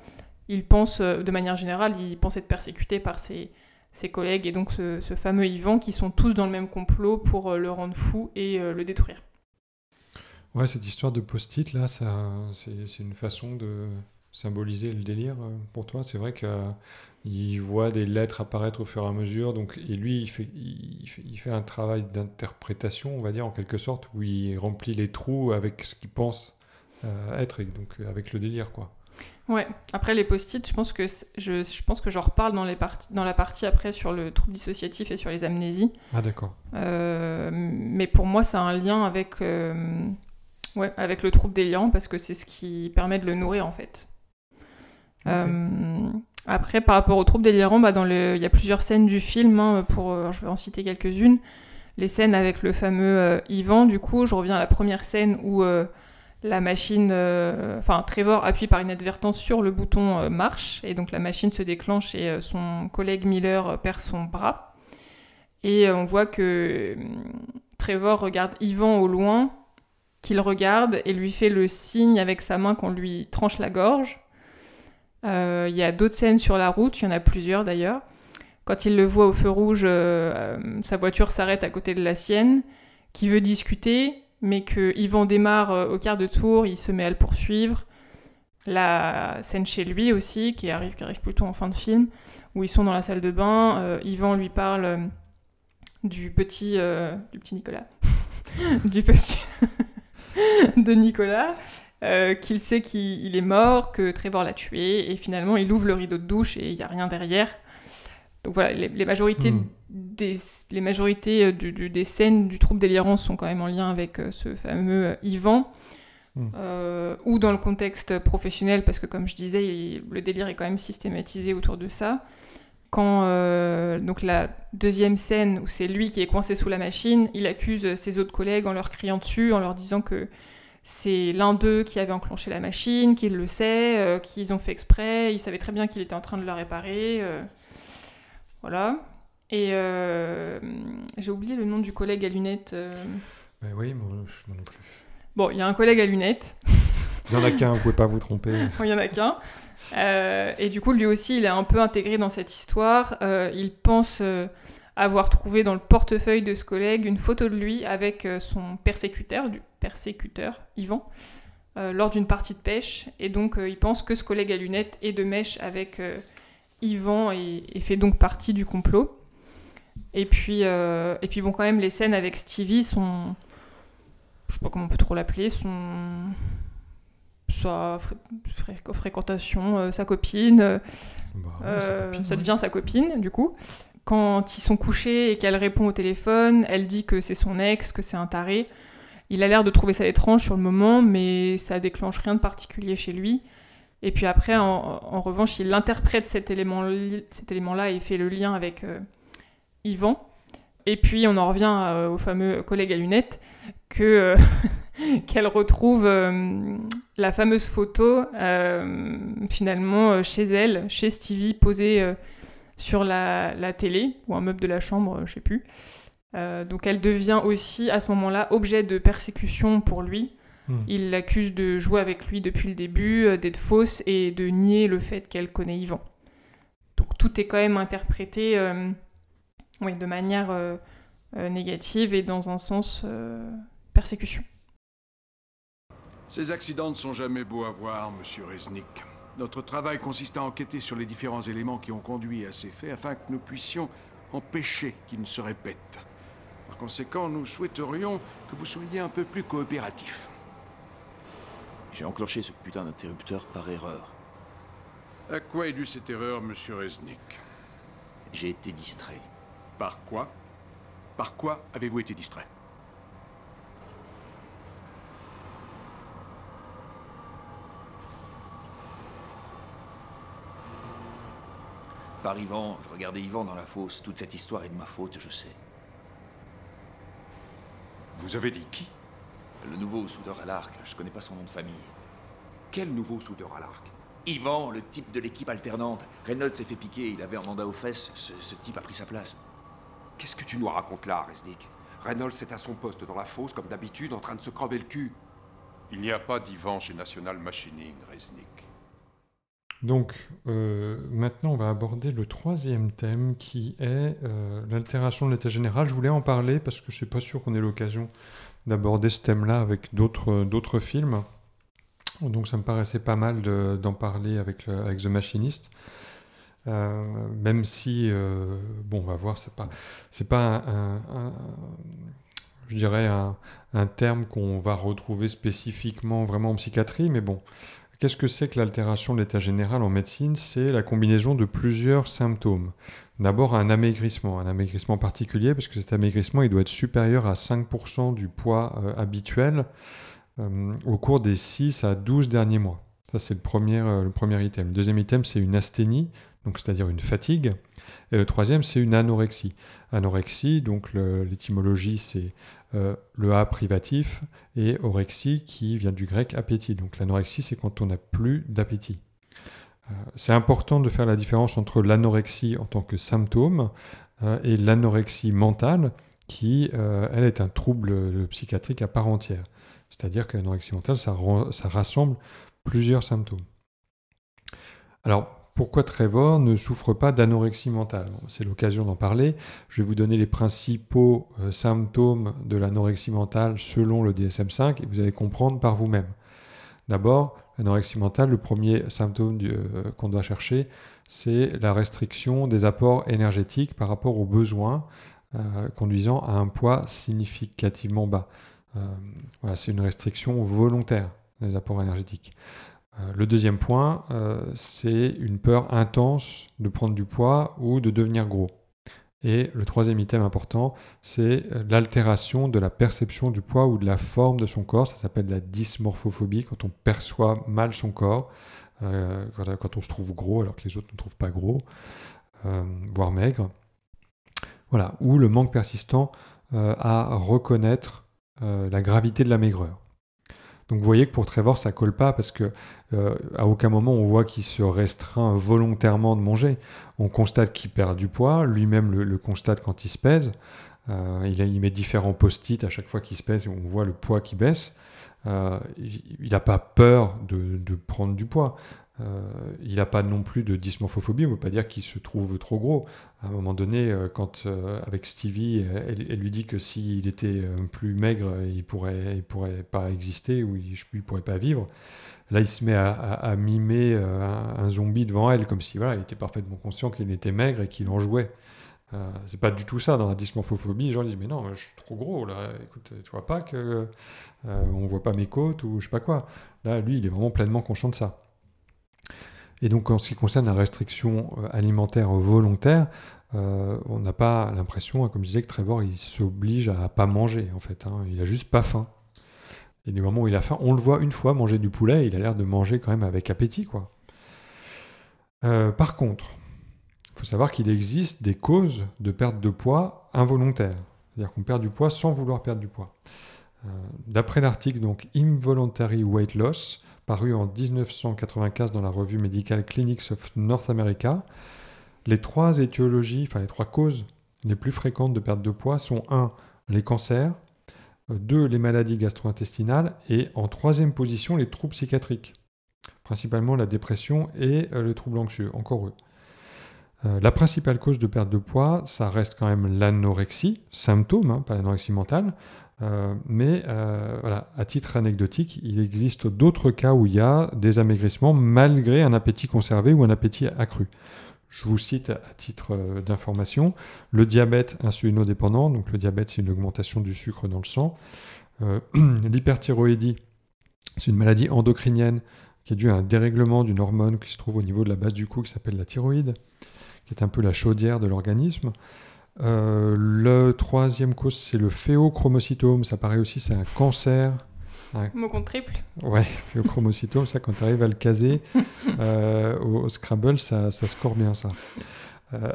Speaker 2: Il pense, de manière générale, il pense être persécuté par ses, ses collègues et donc ce, fameux Yvan qui sont tous dans le même complot pour euh, le rendre fou et euh, le détruire.
Speaker 1: Ouais, cette histoire de post-it, là, c'est une façon de symboliser le délire euh, pour toi. C'est vrai qu'il voit des lettres apparaître au fur et à mesure, donc, et lui, il fait, un travail d'interprétation, on va dire, en quelque sorte, où il remplit les trous avec ce qu'il pense être, et donc avec le délire, quoi.
Speaker 2: Ouais. Après les post-it, je pense que je, je pense que j'en reparle dans les parties dans la partie après sur le trouble dissociatif et sur les amnésies.
Speaker 1: Ah, d'accord.
Speaker 2: Euh, mais pour moi, ça a un lien avec euh, ouais avec le trouble délirant parce que c'est ce qui permet de le nourrir en fait. Euh, après, par rapport au trouble délirant, bah, dans le, il y a plusieurs scènes du film. hein, pour, je vais en citer quelques-unes. Les scènes avec le fameux Ivan. Du coup, je reviens à la première scène où la machine, euh, enfin Trevor appuie par inadvertance sur le bouton euh, marche et donc la machine se déclenche et euh, son collègue Miller perd son bras. Et on voit que hum, Trevor regarde Ivan au loin, qu'il regarde et lui fait le signe avec sa main qu'on lui tranche la gorge. Il y a d'autres scènes sur la route, il y en a plusieurs d'ailleurs. Quand il le voit au feu rouge, sa voiture s'arrête à côté de la sienne, qui veut discuter, mais que Yvan démarre euh, au quart de tour, il se met à le poursuivre. La scène chez lui aussi, qui arrive, qui arrive plutôt en fin de film, où ils sont dans la salle de bain. euh, Yvan lui parle euh, du petit, du petit Nicolas, du petit de Nicolas, qu'il sait qu'il il est mort, que Trevor l'a tué, et finalement il ouvre le rideau de douche et il n'y a rien derrière. Donc voilà, les, les majorités,
Speaker 1: Hmm.
Speaker 2: Des, les majorités euh, du- du- des scènes du trouble délirant sont quand même en lien avec euh, ce fameux euh, Yvan.
Speaker 1: Hmm.
Speaker 2: Euh, ou dans le contexte professionnel, parce que comme je disais, il- le délire est quand même systématisé autour de ça. Quand euh, donc la deuxième scène où c'est lui qui est coincé sous la machine, il accuse ses autres collègues en leur criant dessus, en leur disant que c'est l'un d'eux qui avait enclenché la machine, qu'il le sait, euh, qu'ils ont fait exprès, il savait très bien qu'il était en train de la réparer. euh, voilà. Et euh, j'ai oublié le nom du collègue à lunettes. euh.
Speaker 1: Mais oui, moi, non plus.
Speaker 2: Bon, il y a un collègue à lunettes.
Speaker 1: Il y en a qu'un, vous pouvez pas vous tromper.
Speaker 2: Il y en a qu'un. Euh, et du coup, lui aussi, il est un peu intégré dans cette histoire. Euh, il pense euh, avoir trouvé dans le portefeuille de ce collègue une photo de lui avec son persécuteur, du persécuteur, Yvan, lors d'une partie de pêche. Et donc, il pense que ce collègue à lunettes est de mèche avec Yvan et, et fait donc partie du complot. Et puis, euh, et puis bon, quand même, les scènes avec Stevie sont... Je sais pas comment on peut trop l'appeler, sont sa fré- fré- fréquentation, euh, sa copine, euh,
Speaker 1: Bah, ouais, sa copine,
Speaker 2: ça
Speaker 1: ouais.
Speaker 2: devient sa copine du coup. Quand ils sont couchés et qu'elle répond au téléphone, elle dit que c'est son ex, que c'est un taré. Il a l'air de trouver ça étrange sur le moment, mais ça déclenche rien de particulier chez lui. Et puis après, en, en revanche, il interprète cet élément- cet élément-là et fait le lien avec euh, Yvan. Et puis on en revient euh, au fameux collègue à lunettes que euh, qu'elle retrouve euh, la fameuse photo finalement chez elle, chez Stevie, posée sur la, la télé ou un meuble de la chambre, je sais plus. Donc elle devient aussi à ce moment-là objet de persécution pour lui.
Speaker 1: Hmm.
Speaker 2: Il l'accuse de jouer avec lui depuis le début, d'être fausse et de nier le fait qu'elle connaît Yvan. Donc tout est quand même interprété euh, oui, de manière euh, euh, négative et dans un sens euh, persécution.
Speaker 8: Ces accidents ne sont jamais beaux à voir, monsieur Resnick. Notre travail consiste à enquêter sur les différents éléments qui ont conduit à ces faits afin que nous puissions empêcher qu'ils ne se répètent. Par conséquent, nous souhaiterions que vous soyez un peu plus coopératif.
Speaker 4: J'ai enclenché ce putain d'interrupteur par erreur.
Speaker 8: À quoi est due cette erreur, monsieur Resnick?
Speaker 4: J'ai été distrait.
Speaker 8: Par quoi? Par quoi avez-vous été distrait?
Speaker 4: Par Yvan, je regardais Yvan dans la fosse. Toute cette histoire est de ma faute, je sais.
Speaker 11: Vous avez dit qui?
Speaker 4: Le nouveau soudeur à l'arc, je connais pas son nom de famille.
Speaker 11: Quel nouveau soudeur à l'arc?
Speaker 4: Yvan, le type de l'équipe alternante. Reynolds s'est fait piquer, il avait un mandat aux fesses. Ce, ce type a pris sa place.
Speaker 11: Qu'est-ce que tu nous racontes là, Resnick? Reynolds est à son poste dans la fosse, comme d'habitude, en train de se crever le cul.
Speaker 12: Il n'y a pas d'Ivan chez National Machining, Resnick.
Speaker 1: Donc, euh, maintenant, on va aborder le troisième thème qui est euh, l'altération de l'état général. Je voulais en parler parce que je ne suis pas sûr qu'on ait l'occasion d'aborder ce thème-là avec d'autres d'autres films. Donc, ça me paraissait pas mal de- d'en parler avec, avec The Machinist. Euh, même si, euh, bon, on va voir, c'est pas, c'est pas un, je dirais, un, un terme qu'on va retrouver spécifiquement vraiment en psychiatrie, mais bon. Qu'est-ce que c'est que l'altération de l'état général en médecine? C'est la combinaison de plusieurs symptômes. D'abord un amaigrissement, un amaigrissement particulier, parce que cet amaigrissement, il doit être supérieur à 5% du poids euh, habituel au cours des 6 à 12 derniers mois. Ça, c'est le premier, le premier item. Le deuxième item, c'est une asthénie, donc c'est-à-dire une fatigue. Et le troisième, c'est une anorexie. Anorexie, donc l'étymologie, c'est euh, le A privatif, et orexie, qui vient du grec appétit. Donc l'anorexie, c'est quand on n'a plus d'appétit. Euh, c'est important de faire la différence entre l'anorexie en tant que symptôme euh, et l'anorexie mentale, qui, elle, est un trouble psychiatrique à part entière. C'est-à-dire que l'anorexie mentale, ça, ça rassemble plusieurs symptômes. Alors, pourquoi Trevor ne souffre pas d'anorexie mentale C'est l'occasion d'en parler. Je vais vous donner les principaux euh, symptômes de l'anorexie mentale selon le DSM5 et vous allez comprendre par vous-même. D'abord, l'anorexie mentale, le premier symptôme euh, qu'on doit chercher, c'est la restriction des apports énergétiques par rapport aux besoins euh, conduisant à un poids significativement bas. voilà, c'est une restriction volontaire des apports énergétiques. Euh, le deuxième point, euh, c'est une peur intense de prendre du poids ou de devenir gros. Et le troisième item important, c'est euh, l'altération de la perception du poids ou de la forme de son corps. Ça s'appelle la dysmorphophobie, quand on perçoit mal son corps, quand, on se trouve gros alors que les autres ne trouvent pas gros, voire maigre. Voilà, ou le manque persistant à reconnaître la gravité de la maigreur. Donc vous voyez que pour Trevor, ça colle pas parce que euh, à aucun moment on voit qu'il se restreint volontairement de manger. On constate qu'il perd du poids, lui-même le, constate quand il se pèse. Euh, il, met différents post-it à chaque fois qu'il se pèse on voit le poids qui baisse. Euh, il n'a pas peur de, prendre du poids. Euh, il n'a pas non plus de dysmorphophobie, on ne peut pas dire qu'il se trouve trop gros. À un moment donné, euh, quand euh, avec Stevie, elle, lui dit que s'il était plus maigre, il pourrait, pourrait pas exister ou il ne pourrait pas vivre. Là, il se met à, mimer un, zombie devant elle, comme si voilà, il était parfaitement conscient qu'il était maigre et qu'il en jouait. c'est pas du tout ça dans la dysmorphophobie. Les gens disent mais non, je suis trop gros là. Écoute, tu vois pas que on voit pas mes côtes ou je sais pas quoi. Là, lui, il est vraiment pleinement conscient de ça. Et donc en ce qui concerne la restriction euh, alimentaire volontaire, euh, on n'a pas l'impression, hein, comme je disais, que Trevor il s'oblige à pas manger en fait. Hein. il a juste pas faim. Et du moment où il a faim, on le voit une fois manger du poulet, il a l'air de manger quand même avec appétit quoi. Euh, par contre, il faut savoir qu'il existe des causes de perte de poids involontaires, c'est-à-dire qu'on perd du poids sans vouloir perdre du poids. D'après l'article donc Involuntary Weight Loss, paru en 1995 dans la revue médicale Clinics of North America, les trois étiologies, enfin les trois causes les plus fréquentes de perte de poids sont 1. les cancers, 2. les maladies gastro-intestinales et en troisième position les troubles psychiatriques, principalement la dépression et euh, le trouble anxieux, encore eux. Euh, la principale cause de perte de poids, ça reste quand même l'anorexie, symptôme, hein, pas l'anorexie mentale, euh, mais euh, voilà, à titre anecdotique, il existe d'autres cas où il y a des amaigrissements malgré un appétit conservé ou un appétit accru. Je vous cite à titre euh, d'information le diabète insulinodépendant, donc le diabète c'est une augmentation du sucre dans le sang. L'hyperthyroïdie, c'est une maladie endocrinienne qui est due à un dérèglement d'une hormone qui se trouve au niveau de la base du cou qui s'appelle la thyroïde, qui est un peu la chaudière de l'organisme. Euh, le troisième cause, c'est le phéochromocytome. Ça paraît aussi, c'est un cancer.
Speaker 2: Mot compte triple.
Speaker 1: Ouais, phéochromocytome, ça, quand tu arrives à le caser euh, au, Scrabble, ça, ça, score bien, ça. Euh,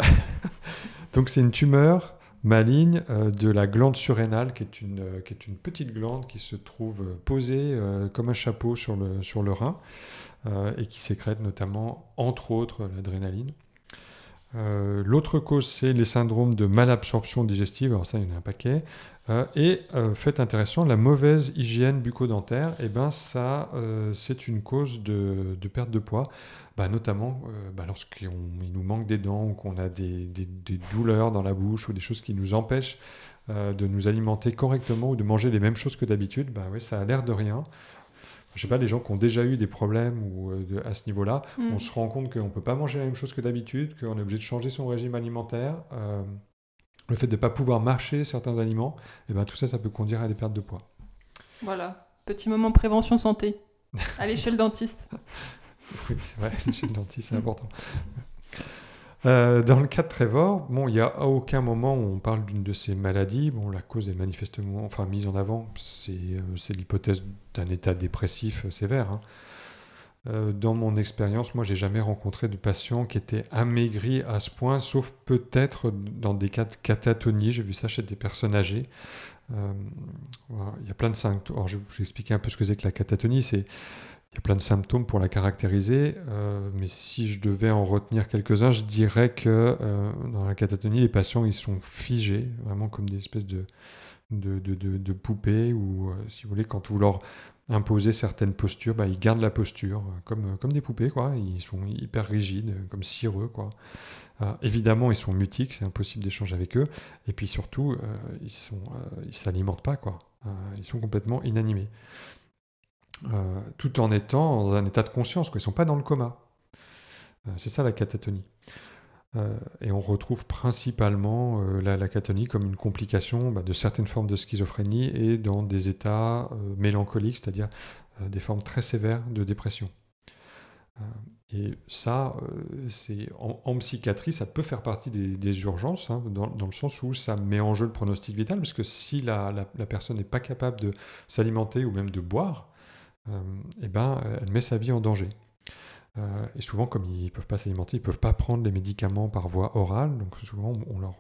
Speaker 1: donc, c'est une tumeur maligne de la glande surrénale, qui est, une, qui est une petite glande qui se trouve posée comme un chapeau sur le, sur le rein et qui sécrète notamment, entre autres, l'adrénaline. Euh, l'autre cause, c'est les syndromes de malabsorption digestive. Alors ça, il y en a un paquet. Euh, et euh, fait intéressant, la mauvaise hygiène bucco-dentaire, eh ben, ça, c'est une cause de, perte de poids, bah, notamment bah, lorsqu'il nous manque des dents ou qu'on a des, douleurs dans la bouche ou des choses qui nous empêchent de nous alimenter correctement ou de manger les mêmes choses que d'habitude. Bah, ça a l'air de rien je sais pas, les gens qui ont déjà eu des problèmes ou, euh, à ce niveau-là, mm. on se rend compte qu'on ne peut pas manger la même chose que d'habitude, qu'on est obligé de changer son régime alimentaire. Euh, le fait de ne pas pouvoir marcher certains aliments, et ben tout ça, ça peut conduire à des pertes de poids.
Speaker 2: Voilà, petit moment prévention santé. Allez chez le dentiste.
Speaker 1: oui, c'est vrai, chez le dentiste, c'est important. Euh, dans le cas de Trevor, bon, il n'y a aucun moment où on parle d'une de ces maladies. Bon, la cause est manifestement, enfin mise en avant, c'est euh, l'hypothèse d'un état dépressif euh, sévère. Hein. Dans mon expérience, moi, j'ai jamais rencontré de patients qui étaient amaigris à ce point, sauf peut-être dans des cas de catatonie. J'ai vu ça chez des personnes âgées. Il y a plein de symptômes. Alors, je vais vous expliquer un peu ce que c'est que la catatonie. C'est il y a plein de symptômes pour la caractériser, euh, mais si je devais en retenir quelques-uns, je dirais que dans la catatonie, les patients ils sont figés, vraiment comme des espèces de, poupées, ou si vous voulez, quand vous leur imposer certaines postures, bah, ils gardent la posture, euh, comme, euh, comme des poupées, quoi. Ils sont hyper rigides, euh, comme cireux, quoi. évidemment, ils sont mutiques, c'est impossible d'échanger avec eux. Et puis surtout, ils ils s'alimentent pas, quoi. ils sont complètement inanimés. Tout en étant dans un état de conscience, quoi. Ils sont pas dans le coma. c'est ça la catatonie. Euh, et on retrouve principalement euh, la, catonie comme une complication bah, de certaines formes de schizophrénie et dans des états euh, mélancoliques, c'est-à-dire des formes très sévères de dépression. et ça, c'est en, psychiatrie, ça peut faire partie des, urgences, hein, dans, le sens où ça met en jeu le pronostic vital, parce que si la personne n'est pas capable de s'alimenter ou même de boire, eh ben, elle met sa vie en danger. Euh, et souvent, comme ils ne peuvent pas s'alimenter, ils ne peuvent pas prendre les médicaments par voie orale. Donc souvent, on leur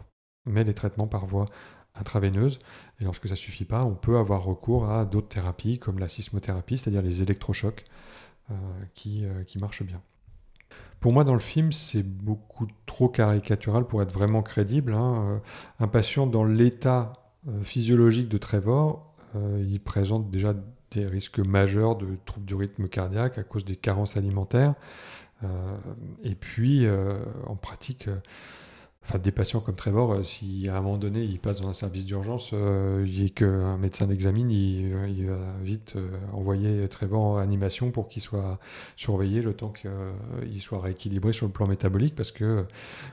Speaker 1: met les traitements par voie intraveineuse. Et lorsque ça ne suffit pas, on peut avoir recours à d'autres thérapies comme la sismothérapie, c'est-à-dire les électrochocs, euh, qui, euh, qui marchent bien. Pour moi, dans le film, c'est beaucoup trop caricatural pour être vraiment crédible. Hein. Un patient dans l'état physiologique de Trevor, il présente déjà des risques majeurs de troubles du rythme cardiaque à cause des carences alimentaires. Euh, et puis, euh, en pratique, euh, des patients comme Trevor, si à un moment donné il passe dans un service d'urgence et qu'un médecin l'examine, il, va vite envoyer Trevor en animation pour qu'il soit surveillé le temps qu'il soit rééquilibré sur le plan métabolique, parce que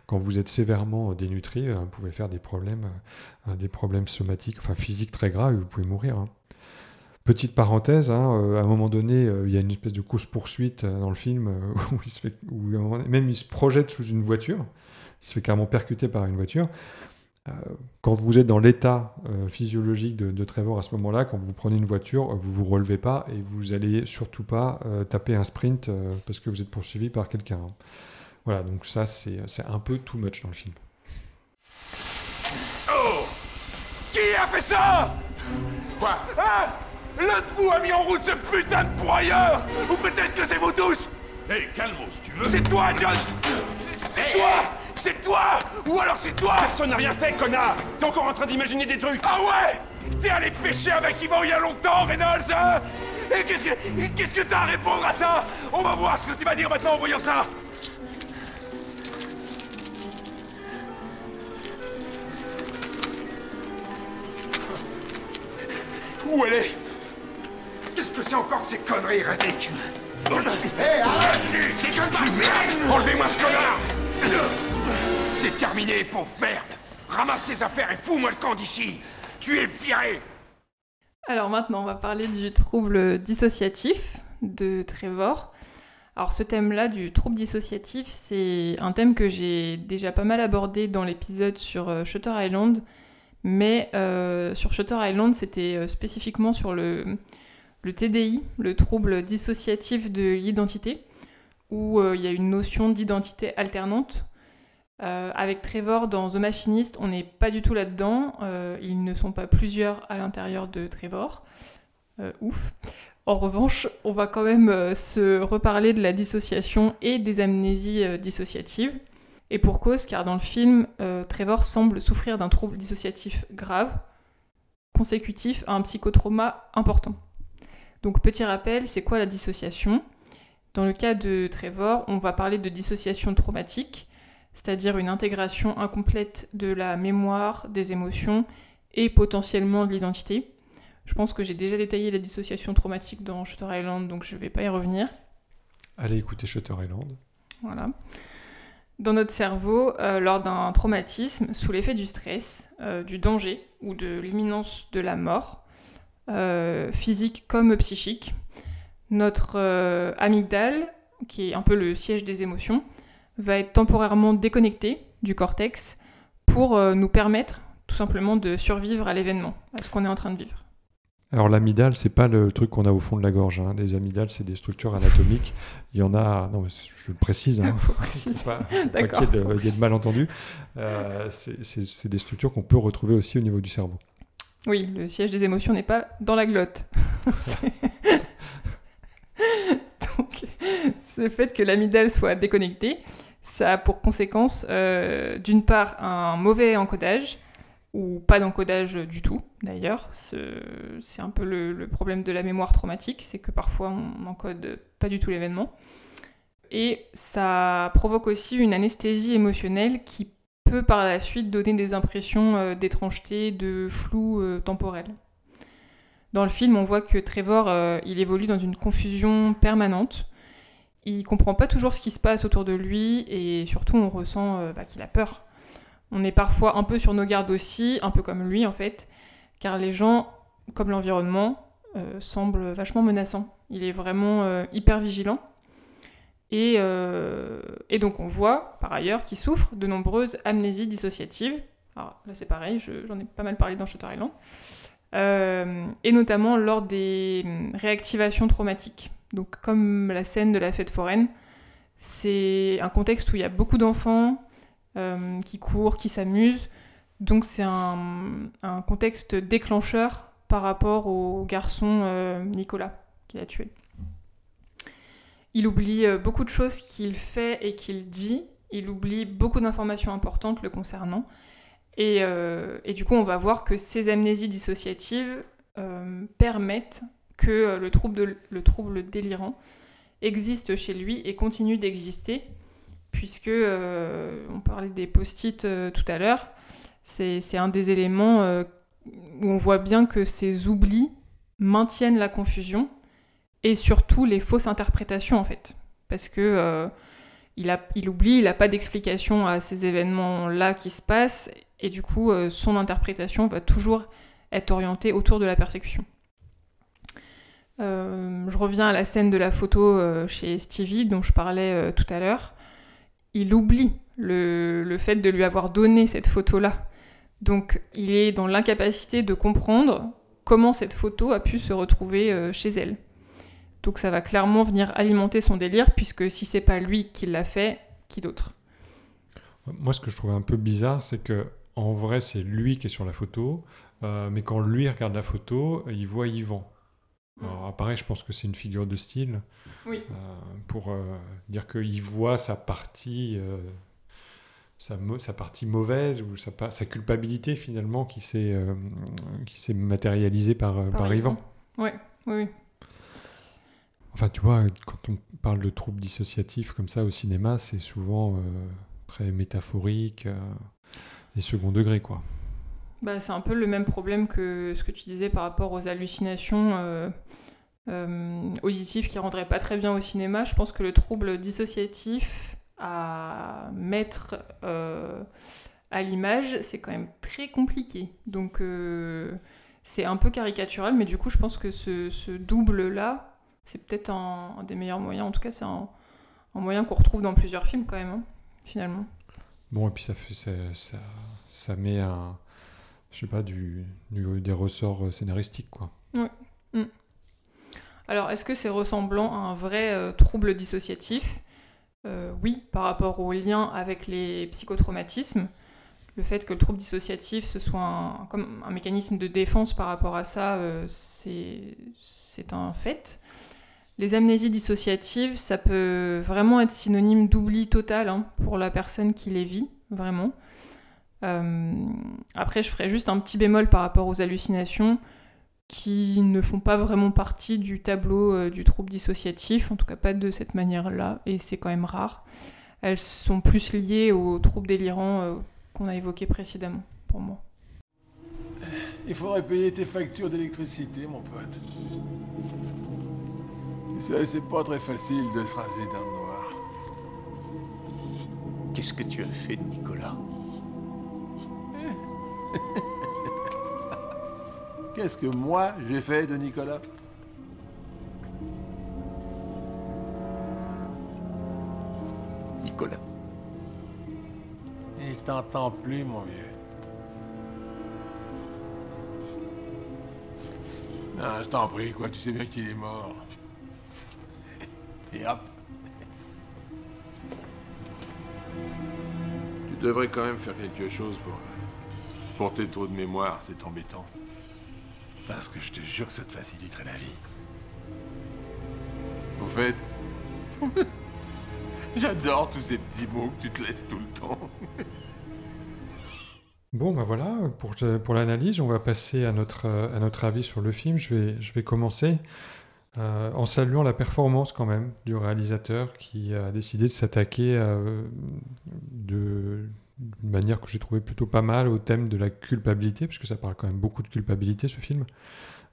Speaker 1: quand vous êtes sévèrement dénutri, vous pouvez faire des problèmes, des problèmes somatiques, enfin physiques très graves, et vous pouvez mourir. Hein. Petite parenthèse, hein, euh, à un moment donné, euh, il y a une espèce de course-poursuite euh, dans le film où, il se fait, même il se projette sous une voiture, il se fait carrément percuter par une voiture. quand vous êtes dans l'état physiologique de, Trevor à ce moment-là, quand vous prenez une voiture, vous vous relevez pas et vous allez surtout pas taper un sprint parce que vous êtes poursuivi par quelqu'un. Voilà, donc ça c'est un peu too much dans le film.
Speaker 13: Oh Qui a fait ça? Quoi? Hein L'un de vous a mis en route ce putain de broyeur. Ou peut-être que c'est vous tous.
Speaker 9: Hé, hey, calme si tu veux.
Speaker 13: C'est toi, Jones. C'est toi. C'est toi. Ou alors c'est toi.
Speaker 14: Personne n'a rien fait, connard. T'es encore en train d'imaginer des trucs.
Speaker 13: Ah ouais. T'es allé pêcher avec Yvan il y a longtemps, Reynolds, hein. Et qu'est-ce que qu'est-ce que t'as à répondre à ça? On va voir ce que tu vas dire maintenant en voyant ça. Où elle est?
Speaker 11: Que c'est encore que ces conneries, Resnick
Speaker 13: Hé, hey, arrête Déconne pas Merde Enlevez-moi ce connard.
Speaker 11: C'est terminé, pauvre merde. Ramasse tes affaires et fous-moi le camp d'ici. Tu es viré.
Speaker 2: Alors maintenant, on va parler du trouble dissociatif de Trevor. Alors ce thème-là du trouble dissociatif, c'est un thème que j'ai déjà pas mal abordé dans l'épisode sur euh, Shutter Island, mais euh, sur Shutter Island, c'était euh, spécifiquement sur le, le TDI, le trouble dissociatif de l'identité, où euh, il y a une notion d'identité alternante. Euh, avec Trevor dans The Machinist, on n'est pas du tout là-dedans. Euh, ils ne sont pas plusieurs à l'intérieur de Trevor. ouf. En revanche, on va quand même se reparler de la dissociation et des amnésies dissociatives. Et pour cause, car dans le film, Trevor semble souffrir d'un trouble dissociatif grave, consécutif à un psychotrauma important. Donc petit rappel, c'est quoi la dissociation? Dans le cas de Trevor, on va parler de dissociation traumatique, c'est-à-dire une intégration incomplète de la mémoire, des émotions et potentiellement de l'identité. Je pense que j'ai déjà détaillé la dissociation traumatique dans Shutter Island, donc je ne vais pas y revenir.
Speaker 1: Allez écouter Shutter Island.
Speaker 2: Voilà. dans notre cerveau euh, lors d'un traumatisme sous l'effet du stress, euh, du danger ou de l'imminence de la mort, euh, physique comme psychique. Notre amygdale, qui est un peu le siège des émotions, va être temporairement déconnecté du cortex pour nous permettre tout simplement de survivre à l'événement, à ce qu'on est en train de vivre.
Speaker 1: Alors l'amygdale, c'est pas le truc qu'on a au fond de la gorge. Hein. Les amygdales, c'est des structures anatomiques. Il y en a, non, je le précise, hein. pas, pas qu'il y, ait de malentendus. Euh, c'est des structures qu'on peut retrouver aussi au niveau du cerveau.
Speaker 2: Oui, le siège des émotions n'est pas dans la glotte. Donc, ce fait que l'amygdale soit déconnectée, ça a pour conséquence, euh, d'une part, un mauvais encodage ou pas d'encodage du tout d'ailleurs. C'est un peu le, problème de la mémoire traumatique, c'est que parfois on n'encode pas du tout l'événement. Et ça provoque aussi une anesthésie émotionnelle qui par la suite donner des impressions euh, d'étrangeté, de flou euh, temporel. Dans le film, on voit que Trevor, euh, il évolue dans une confusion permanente. Il comprend pas toujours ce qui se passe autour de lui et surtout on ressent bah, qu'il a peur on est parfois un peu sur nos gardes aussi, un peu comme lui en fait, car les gens, comme l'environnement, semblent vachement menaçants. Il est vraiment hyper vigilant. Euh, et, donc on voit par ailleurs qu'il souffre de nombreuses amnésies dissociatives. Alors là c'est pareil, j'en ai pas mal parlé dans Shutter Island. et notamment lors des hum, réactivations traumatiques. Donc comme la scène de la fête foraine, c'est un contexte où il y a beaucoup d'enfants, euh, qui court, qui s'amuse. Donc c'est un, contexte déclencheur par rapport au garçon euh, Nicolas qui l'a tué. Il oublie euh, beaucoup de choses qu'il fait et qu'il dit. Il oublie beaucoup d'informations importantes le concernant. Et, du coup, on va voir que ces amnésies dissociatives permettent que le trouble, le trouble délirant existe chez lui et continue d'exister puisque euh, on parlait des post-it euh, tout à l'heure. C'est un des éléments euh, où on voit bien que ces oublis maintiennent la confusion et surtout les fausses interprétations en fait. Parce que il, a, il oublie, il n'a pas d'explication à ces événements-là qui se passent et du coup son interprétation va toujours être orientée autour de la persécution. je reviens à la scène de la photo chez Stevie dont je parlais tout à l'heure il oublie le, fait de lui avoir donné cette photo-là. Donc il est dans l'incapacité de comprendre comment cette photo a pu se retrouver euh, chez elle. Donc ça va clairement venir alimenter son délire, puisque si c'est pas lui qui l'a fait, qui d'autre?
Speaker 1: Moi, ce que je trouve un peu bizarre, c'est que en vrai, c'est lui qui est sur la photo, euh, mais quand lui regarde la photo, il voit Yvan. Alors, pareil, je pense que c'est une figure de style.
Speaker 2: Oui.
Speaker 1: Euh, pour euh, dire qu'il voit sa partie, sa, sa, partie mauvaise ou sa, sa culpabilité finalement qui s'est matérialisée par, par, Yvan.
Speaker 2: Oui, oui.
Speaker 1: Enfin, tu vois, quand on parle de troubles dissociatifs comme ça au cinéma, c'est souvent très métaphorique et second degré, quoi.
Speaker 2: Bah, c'est un peu le même problème que ce que tu disais par rapport aux hallucinations euh, euh, auditives qui rendraient pas très bien au cinéma. Je pense que le trouble dissociatif à mettre euh, à l'image, c'est quand même très compliqué. Donc c'est un peu caricatural, mais du coup, je pense que ce, double-là, c'est peut-être un, des meilleurs moyens. En tout cas, c'est un, moyen qu'on retrouve dans plusieurs films quand même, hein, finalement.
Speaker 1: Bon, et puis ça, fait, ça, ça met un je sais pas, du, des ressorts euh, scénaristiques, quoi.
Speaker 2: Ouais. Mm. Alors, est-ce que c'est ressemblant à un vrai euh, trouble dissociatif? Euh, Oui, par rapport au lien avec les psychotraumatismes. Le fait que le trouble dissociatif, ce soit un, comme un mécanisme de défense par rapport à ça, c'est un fait. Les amnésies dissociatives, ça peut vraiment être synonyme d'oubli total hein, pour la personne qui les vit, vraiment. Euh, après, je ferai juste un petit bémol par rapport aux hallucinations qui ne font pas vraiment partie du tableau euh, du trouble dissociatif, en tout cas pas de cette manière-là, et c'est quand même rare. Elles sont plus liées aux troubles délirants euh, qu'on a évoqués précédemment, pour moi.
Speaker 15: Il faudrait payer tes factures d'électricité, mon pote. C'est pas très facile de se raser dans le noir.
Speaker 11: Qu'est-ce que tu as fait de Nicolas?
Speaker 15: Qu'est-ce que moi j'ai fait de Nicolas?
Speaker 11: Nicolas.
Speaker 15: Il t'entend plus, mon vieux. Non, je t'en prie, quoi, tu sais bien qu'il est mort. Et hop.
Speaker 9: Tu devrais quand même faire quelque chose pour. pour tes trous de mémoire, c'est embêtant.
Speaker 15: Parce que je te jure que ça te faciliterait la vie.
Speaker 9: Au fait. J'adore tous ces petits mots que tu te laisses tout le temps.
Speaker 1: Bon, ben voilà, pour, pour l'analyse, on va passer à notre, à notre avis sur le film. Je vais, je vais commencer euh, en saluant la performance quand même du réalisateur qui a décidé de s'attaquer euh, d'une manière que j'ai trouvé plutôt pas mal au thème de la culpabilité, puisque ça parle quand même beaucoup de culpabilité ce film.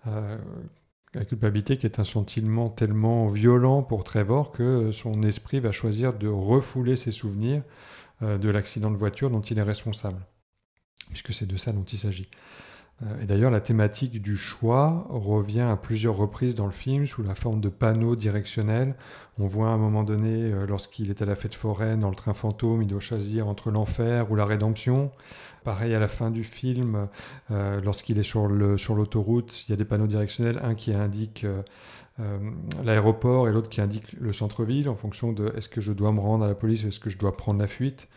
Speaker 1: Euh, la culpabilité qui est un sentiment tellement violent pour Trevor que son esprit va choisir de refouler ses souvenirs de l'accident de voiture dont il est responsable, puisque c'est de ça dont il s'agit. Euh, et d'ailleurs, la thématique du choix revient à plusieurs reprises dans le film sous la forme de panneaux directionnels. On voit à un moment donné, euh, lorsqu'il est à la fête foraine, dans le train fantôme, il doit choisir entre l'enfer ou la rédemption. Pareil à la fin du film, euh, lorsqu'il est sur l'autoroute, il y a des panneaux directionnels, un qui indique l'aéroport et l'autre qui indique le centre-ville en fonction de est-ce que je dois me rendre à la police ou est-ce que je dois prendre la fuite.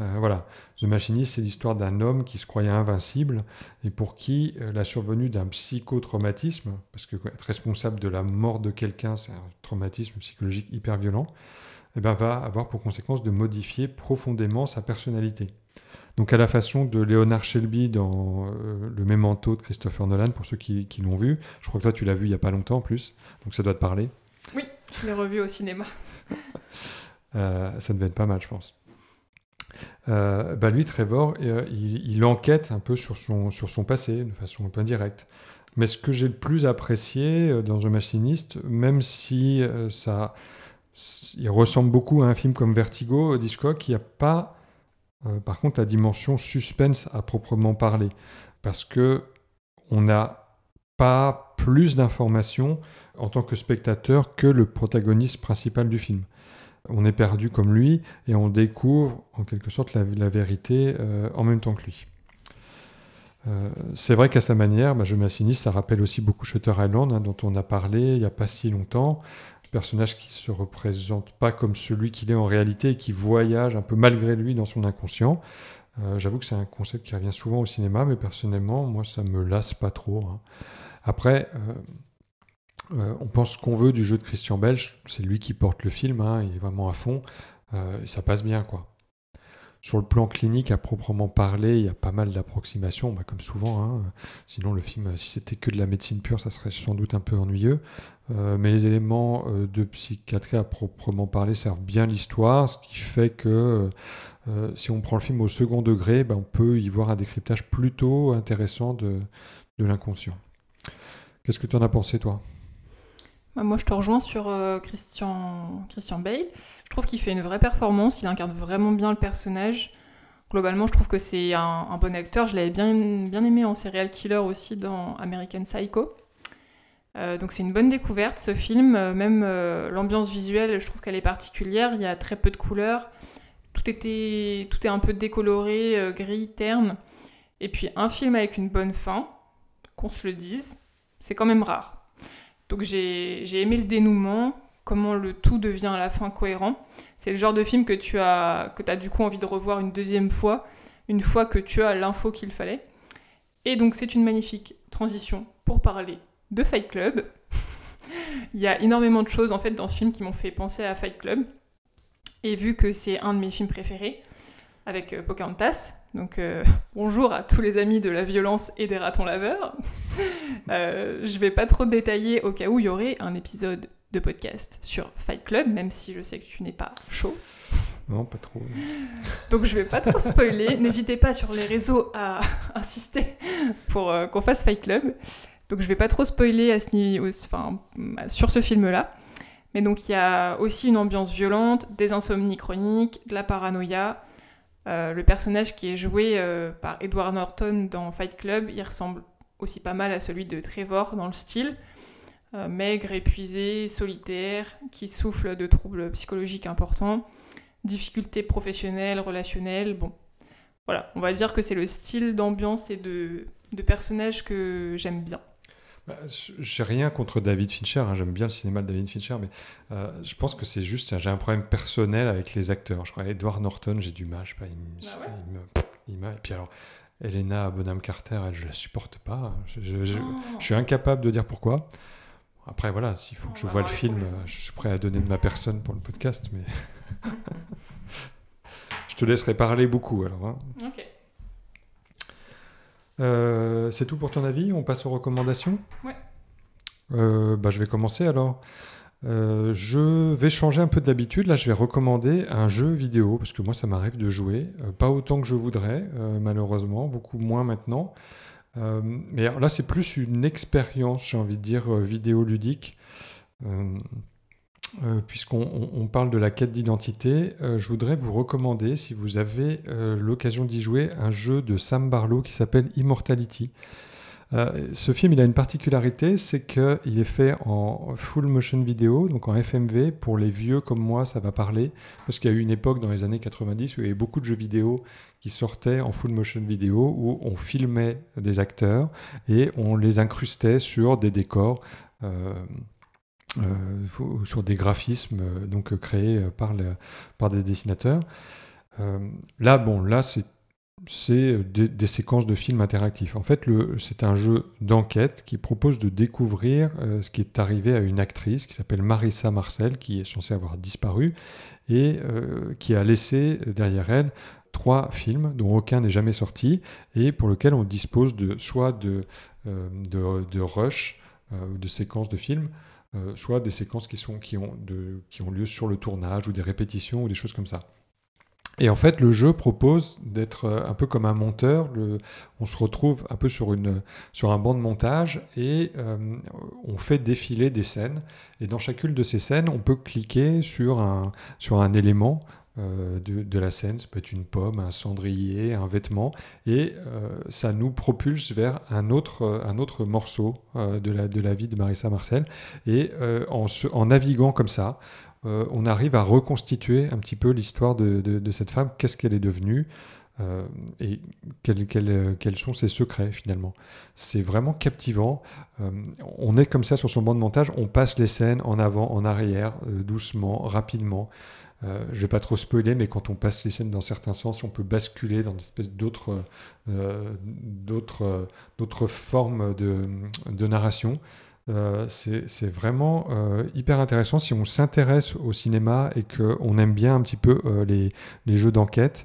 Speaker 1: Euh, voilà, The Machinist, c'est l'histoire d'un homme qui se croyait invincible et pour qui euh, la survenue d'un psychotraumatisme, parce que être responsable de la mort de quelqu'un, c'est un traumatisme psychologique hyper violent, eh ben, va avoir pour conséquence de modifier profondément sa personnalité. Donc à la façon de Leonard Shelby dans euh, Le Memento de Christopher Nolan, pour ceux qui, qui l'ont vu, je crois que toi tu l'as vu il n'y a pas longtemps en plus, donc ça doit te parler.
Speaker 2: Oui, je l'ai revu au cinéma.
Speaker 1: ça devait être pas mal, je pense. Euh, bah lui, Trevor, euh, il, enquête un peu sur son, sur son passé de façon un peu indirecte. Mais ce que j'ai le plus apprécié euh, dans The Machinist, même si ça, il ressemble beaucoup à un film comme Vertigo, Hitchcock, il n'y a pas, par contre, la dimension suspense à proprement parler, parce que on n'a pas plus d'informations en tant que spectateur que le protagoniste principal du film on est perdu comme lui et on découvre en quelque sorte la, vérité euh, en même temps que lui. Euh, c'est vrai qu'à sa manière, bah, Je m'assinis, ça rappelle aussi beaucoup Shutter Island, hein, dont on a parlé il n'y a pas si longtemps. Un personnage qui ne se représente pas comme celui qu'il est en réalité et qui voyage un peu malgré lui dans son inconscient. Euh, j'avoue que c'est un concept qui revient souvent au cinéma, mais personnellement, moi, ça me lasse pas trop. Hein. Après, euh, on pense qu'on veut du jeu de Christian Belge, c'est lui qui porte le film, hein, il est vraiment à fond, euh, et ça passe bien quoi. Sur le plan clinique, à proprement parler, il y a pas mal d'approximations, bah, comme souvent. Hein. Sinon, le film, si c'était que de la médecine pure, ça serait sans doute un peu ennuyeux. Euh, mais les éléments de psychiatrie à proprement parler servent bien l'histoire, ce qui fait que si on prend le film au second degré, bah, on peut y voir un décryptage plutôt intéressant de, l'inconscient. Qu'est-ce que tu en as pensé, toi?
Speaker 2: Moi, je te rejoins sur euh, Christian, Christian Bale. Je trouve qu'il fait une vraie performance, il incarne vraiment bien le personnage. Globalement, je trouve que c'est un, bon acteur. Je l'avais bien, aimé en serial killer aussi dans American Psycho. Euh, donc c'est une bonne découverte ce film. Euh, même l'ambiance visuelle, je trouve qu'elle est particulière. Il y a très peu de couleurs. Tout est un peu décoloré, gris, terne. Et puis un film avec une bonne fin, qu'on se le dise, c'est quand même rare. Donc j'ai aimé le dénouement, comment le tout devient à la fin cohérent. C'est le genre de film que tu as, as du coup envie de revoir une deuxième fois, une fois que tu as l'info qu'il fallait. Et donc c'est une magnifique transition pour parler de Fight Club. Il y a énormément de choses en fait dans ce film qui m'ont fait penser à Fight Club. Et vu que c'est un de mes films préférés, avec euh, Pocahontas, donc euh, bonjour à tous les amis de la violence et des ratons laveurs. euh, je vais pas trop détailler au cas où il y aurait un épisode de podcast sur Fight Club, même si je sais que tu n'es pas chaud.
Speaker 1: Non, pas trop.
Speaker 2: Donc je vais pas trop spoiler. N'hésitez pas sur les réseaux à insister pour euh, qu'on fasse Fight Club. Donc je vais pas trop spoiler à ce niveau, enfin, sur ce film-là. Mais donc il y a aussi une ambiance violente, des insomnies chroniques, de la paranoïa, Euh, le personnage qui est joué euh, par Edward Norton dans Fight Club, il ressemble aussi pas mal à celui de Trevor dans le style. Euh, maigre, épuisé, solitaire, qui souffle de troubles psychologiques importants, difficultés professionnelles, relationnelles. Bon, voilà, on va dire que c'est le style d'ambiance et de, de personnage que j'aime bien.
Speaker 1: Bah, j'ai rien contre David Fincher, hein, j'aime bien le cinéma de David Fincher, mais euh, je pense que c'est juste, j'ai un problème personnel avec les acteurs. Je crois Edward Norton, j'ai du mal, je sais pas, il, me-
Speaker 2: Ah ouais?
Speaker 1: il me- il m'a- et puis alors, Elena Bonham Carter, elle, je la supporte pas. Je, je- je-
Speaker 2: Oh.
Speaker 1: je suis incapable de dire pourquoi. Après, voilà, s'il faut que je
Speaker 2: va
Speaker 1: vois le film, euh, je suis prêt à donner de ma personne pour le podcast, mais je te laisserai parler beaucoup alors. hein.
Speaker 2: Ok.
Speaker 1: Euh, c'est tout pour ton avis On passe aux recommandations
Speaker 2: Ouais.
Speaker 1: Euh, bah, je vais commencer alors. Euh, je vais changer un peu d'habitude. Là, je vais recommander un jeu vidéo parce que moi, ça m'arrive de jouer. Euh, pas autant que je voudrais, euh, malheureusement, beaucoup moins maintenant. Mais là, c'est plus une expérience, j'ai envie de dire, vidéoludique. Euh, Puisqu'on on- on parle de la quête d'identité, euh, je voudrais vous recommander, si vous avez euh, l'occasion d'y jouer, un jeu de Sam Barlow qui s'appelle Immortality. Ce film, il a une particularité, c'est qu'il est fait en full motion vidéo, donc en FMV. Pour les vieux comme moi, ça va parler, parce qu'il y a eu une époque dans les années 90 où il y avait beaucoup de jeux vidéo qui sortaient en full motion vidéo, où on filmait des acteurs et on les incrustait sur des décors. Euh, sur des graphismes euh, donc euh, créés par, des dessinateurs. Là, bon, c'est des, séquences de films interactifs. En fait, c'est un jeu d'enquête qui propose de découvrir ce qui est arrivé à une actrice qui s'appelle Marissa Marcel, qui est censée avoir disparu, et qui a laissé derrière elle trois films dont aucun n'est jamais sorti, et pour lequel on dispose de soit de, euh, de, de rush, de séquences de films, euh, soit des séquences qui, sont, qui, ont qui ont lieu sur le tournage, ou des répétitions, ou des choses comme ça. Et en fait, le jeu propose d'être euh, un peu comme un monteur. On se retrouve un peu sur, une, sur un banc de montage et euh, on fait défiler des scènes. Et dans chacune de ces scènes, on peut cliquer sur un, sur un élément euh, de, la scène. Ça peut être une pomme, un cendrier, un vêtement. Et euh, ça nous propulse vers un autre, euh, un autre morceau de, la, de la vie de Marissa Marcel. Et en, en naviguant comme ça, on arrive à reconstituer un petit peu l'histoire de, de- cette femme, qu'est-ce qu'elle est devenue et quels, quels, sont ses secrets finalement? C'est vraiment captivant. On est comme ça sur son banc de montage, on passe les scènes en avant, en arrière, doucement, rapidement. Euh, je vais pas trop spoiler, mais quand on passe les scènes dans certains sens, on peut basculer dans une espèce d'autres euh, d'autres d'autres formes de, narration. Euh, c'est vraiment euh, hyper intéressant si on s'intéresse au cinéma et qu'on aime bien un petit peu les, jeux d'enquête.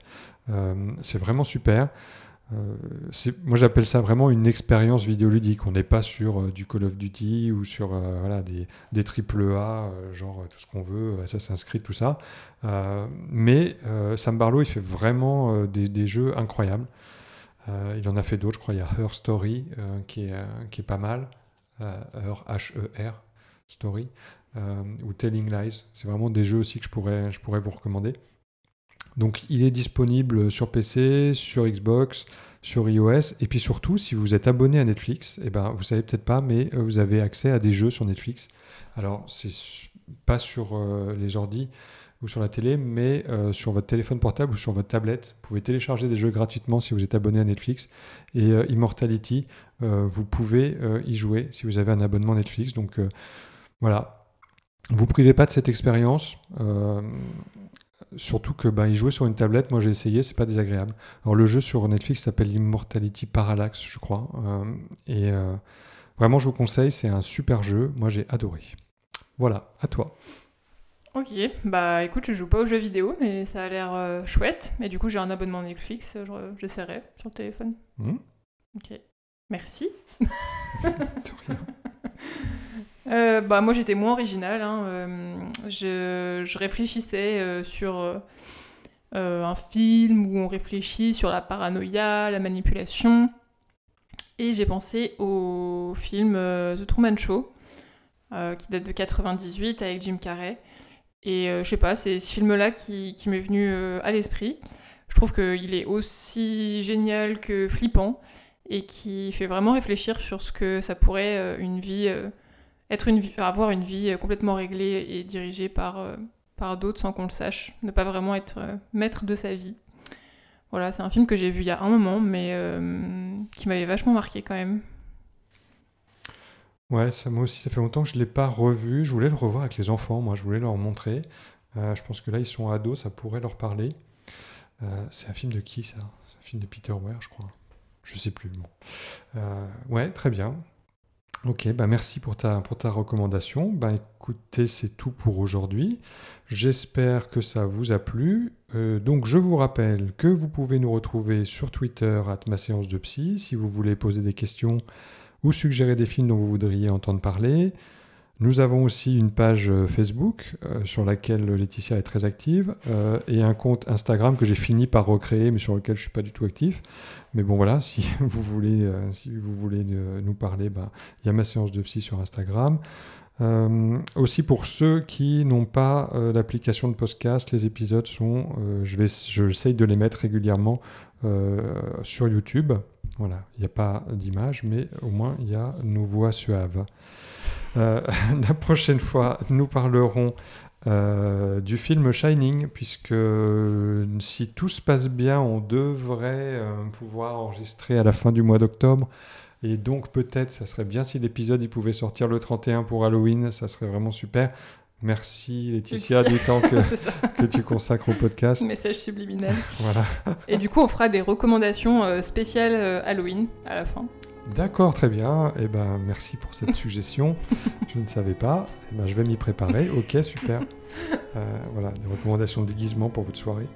Speaker 1: C'est vraiment super. Euh, moi, j'appelle ça vraiment une expérience vidéoludique. On n'est pas sur euh, du Call of Duty ou sur euh, des, des triple A, genre tout ce qu'on veut, Assassin's Creed, tout ça. Mais Sam Barlow, il fait vraiment des, jeux incroyables. Il en a fait d'autres, je crois. Il y a Her Story qui, est, pas mal. Her, H-E-R, Story. ou Telling Lies. C'est vraiment des jeux aussi que je pourrais vous recommander. Donc il est disponible sur PC, sur Xbox, sur iOS, et puis surtout si vous êtes abonné à Netflix, et ben vous savez peut-être pas, mais euh, vous avez accès à des jeux sur Netflix. Alors c'est pas sur euh, les ordi ou sur la télé, mais euh, sur votre téléphone portable ou sur votre tablette. Vous pouvez télécharger des jeux gratuitement si vous êtes abonné à Netflix. Et Immortality, vous pouvez y jouer si vous avez un abonnement Netflix. Donc voilà, vous privez pas de cette expérience. Surtout que ben, y jouer sur une tablette, moi j'ai essayé, c'est pas désagréable. Alors le jeu sur Netflix s'appelle Immortality Parallax, je crois. euh, et euh, vraiment, je vous conseille, c'est un super jeu. Moi j'ai adoré. Voilà, à toi.
Speaker 2: Ok, bah écoute, je joue pas aux jeux vidéo, mais ça a l'air euh, chouette. Et du coup, j'ai un abonnement Netflix, je- j'essaierai sur le téléphone.
Speaker 1: Mhm.
Speaker 2: Ok, merci. Euh, bah moi j'étais moins originale. hein, euh, je, réfléchissais euh, sur un film où on réfléchit sur la paranoïa, la manipulation. Et j'ai pensé au film The Truman Show, qui date de 98 avec Jim Carrey. Et je sais pas, c'est ce film-là qui, m'est venu à l'esprit. je trouve qu'il est aussi génial que flippant et qui fait vraiment réfléchir sur ce que ça pourrait une vie, être une vie, avoir une vie euh, complètement réglée et dirigée par, par d'autres sans qu'on le sache, ne pas vraiment être maître de sa vie. Voilà, c'est un film que j'ai vu il y a un moment, mais qui m'avait vachement marqué quand même.
Speaker 1: Ouais, ça, moi aussi, ça fait longtemps que je ne l'ai pas revu. Je voulais le revoir avec les enfants, moi, je voulais leur montrer. je pense que là, ils sont ados, ça pourrait leur parler. c'est un film de qui, ça? C'est un film de Peter Weir, je crois. Je sais plus. Bon. Euh, ouais, très bien. Ok, bah merci pour ta, pour ta recommandation. Bah écoutez, c'est tout pour aujourd'hui. J'espère que ça vous a plu. Euh, donc je vous rappelle que vous pouvez nous retrouver sur Twitter à ma séance de psy si vous voulez poser des questions ou suggérer des films dont vous voudriez entendre parler. Nous avons aussi une page euh, Facebook euh, sur laquelle Laetitia est très active euh, et un compte Instagram que j'ai fini par recréer mais sur lequel je ne suis pas du tout actif. Mais bon voilà, si vous voulez, si vous voulez nous parler, bah, il y a ma séance de psy sur Instagram. aussi pour ceux qui n'ont pas l'application de podcast, les épisodes sont, je vais, j'essaye de les mettre régulièrement sur YouTube. Voilà, il n'y a pas d'image, mais au moins il y a nos voix suaves. Euh, la prochaine fois, nous parlerons euh, du film Shining, puisque euh, si tout se passe bien, on devrait pouvoir enregistrer à la fin du mois d'octobre. Et donc peut-être, ça serait bien si l'épisode il pouvait sortir le 31 pour Halloween, ça serait vraiment super. Merci Laetitia du temps que, que, tu consacres au podcast.
Speaker 2: Message subliminal. voilà. Et du coup, on fera des recommandations spéciales Halloween à la fin.
Speaker 1: D'accord, très bien. Eh ben, merci pour cette suggestion. je ne savais pas. Eh ben, je vais m'y préparer. Ok, super. Euh, voilà, des recommandations de déguisement pour votre soirée.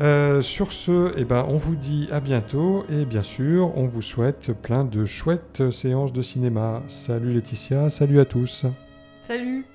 Speaker 1: Euh, sur ce, eh ben, on vous dit à bientôt et bien sûr, on vous souhaite plein de chouettes séances de cinéma. Salut Laetitia, salut à tous.
Speaker 2: Salut.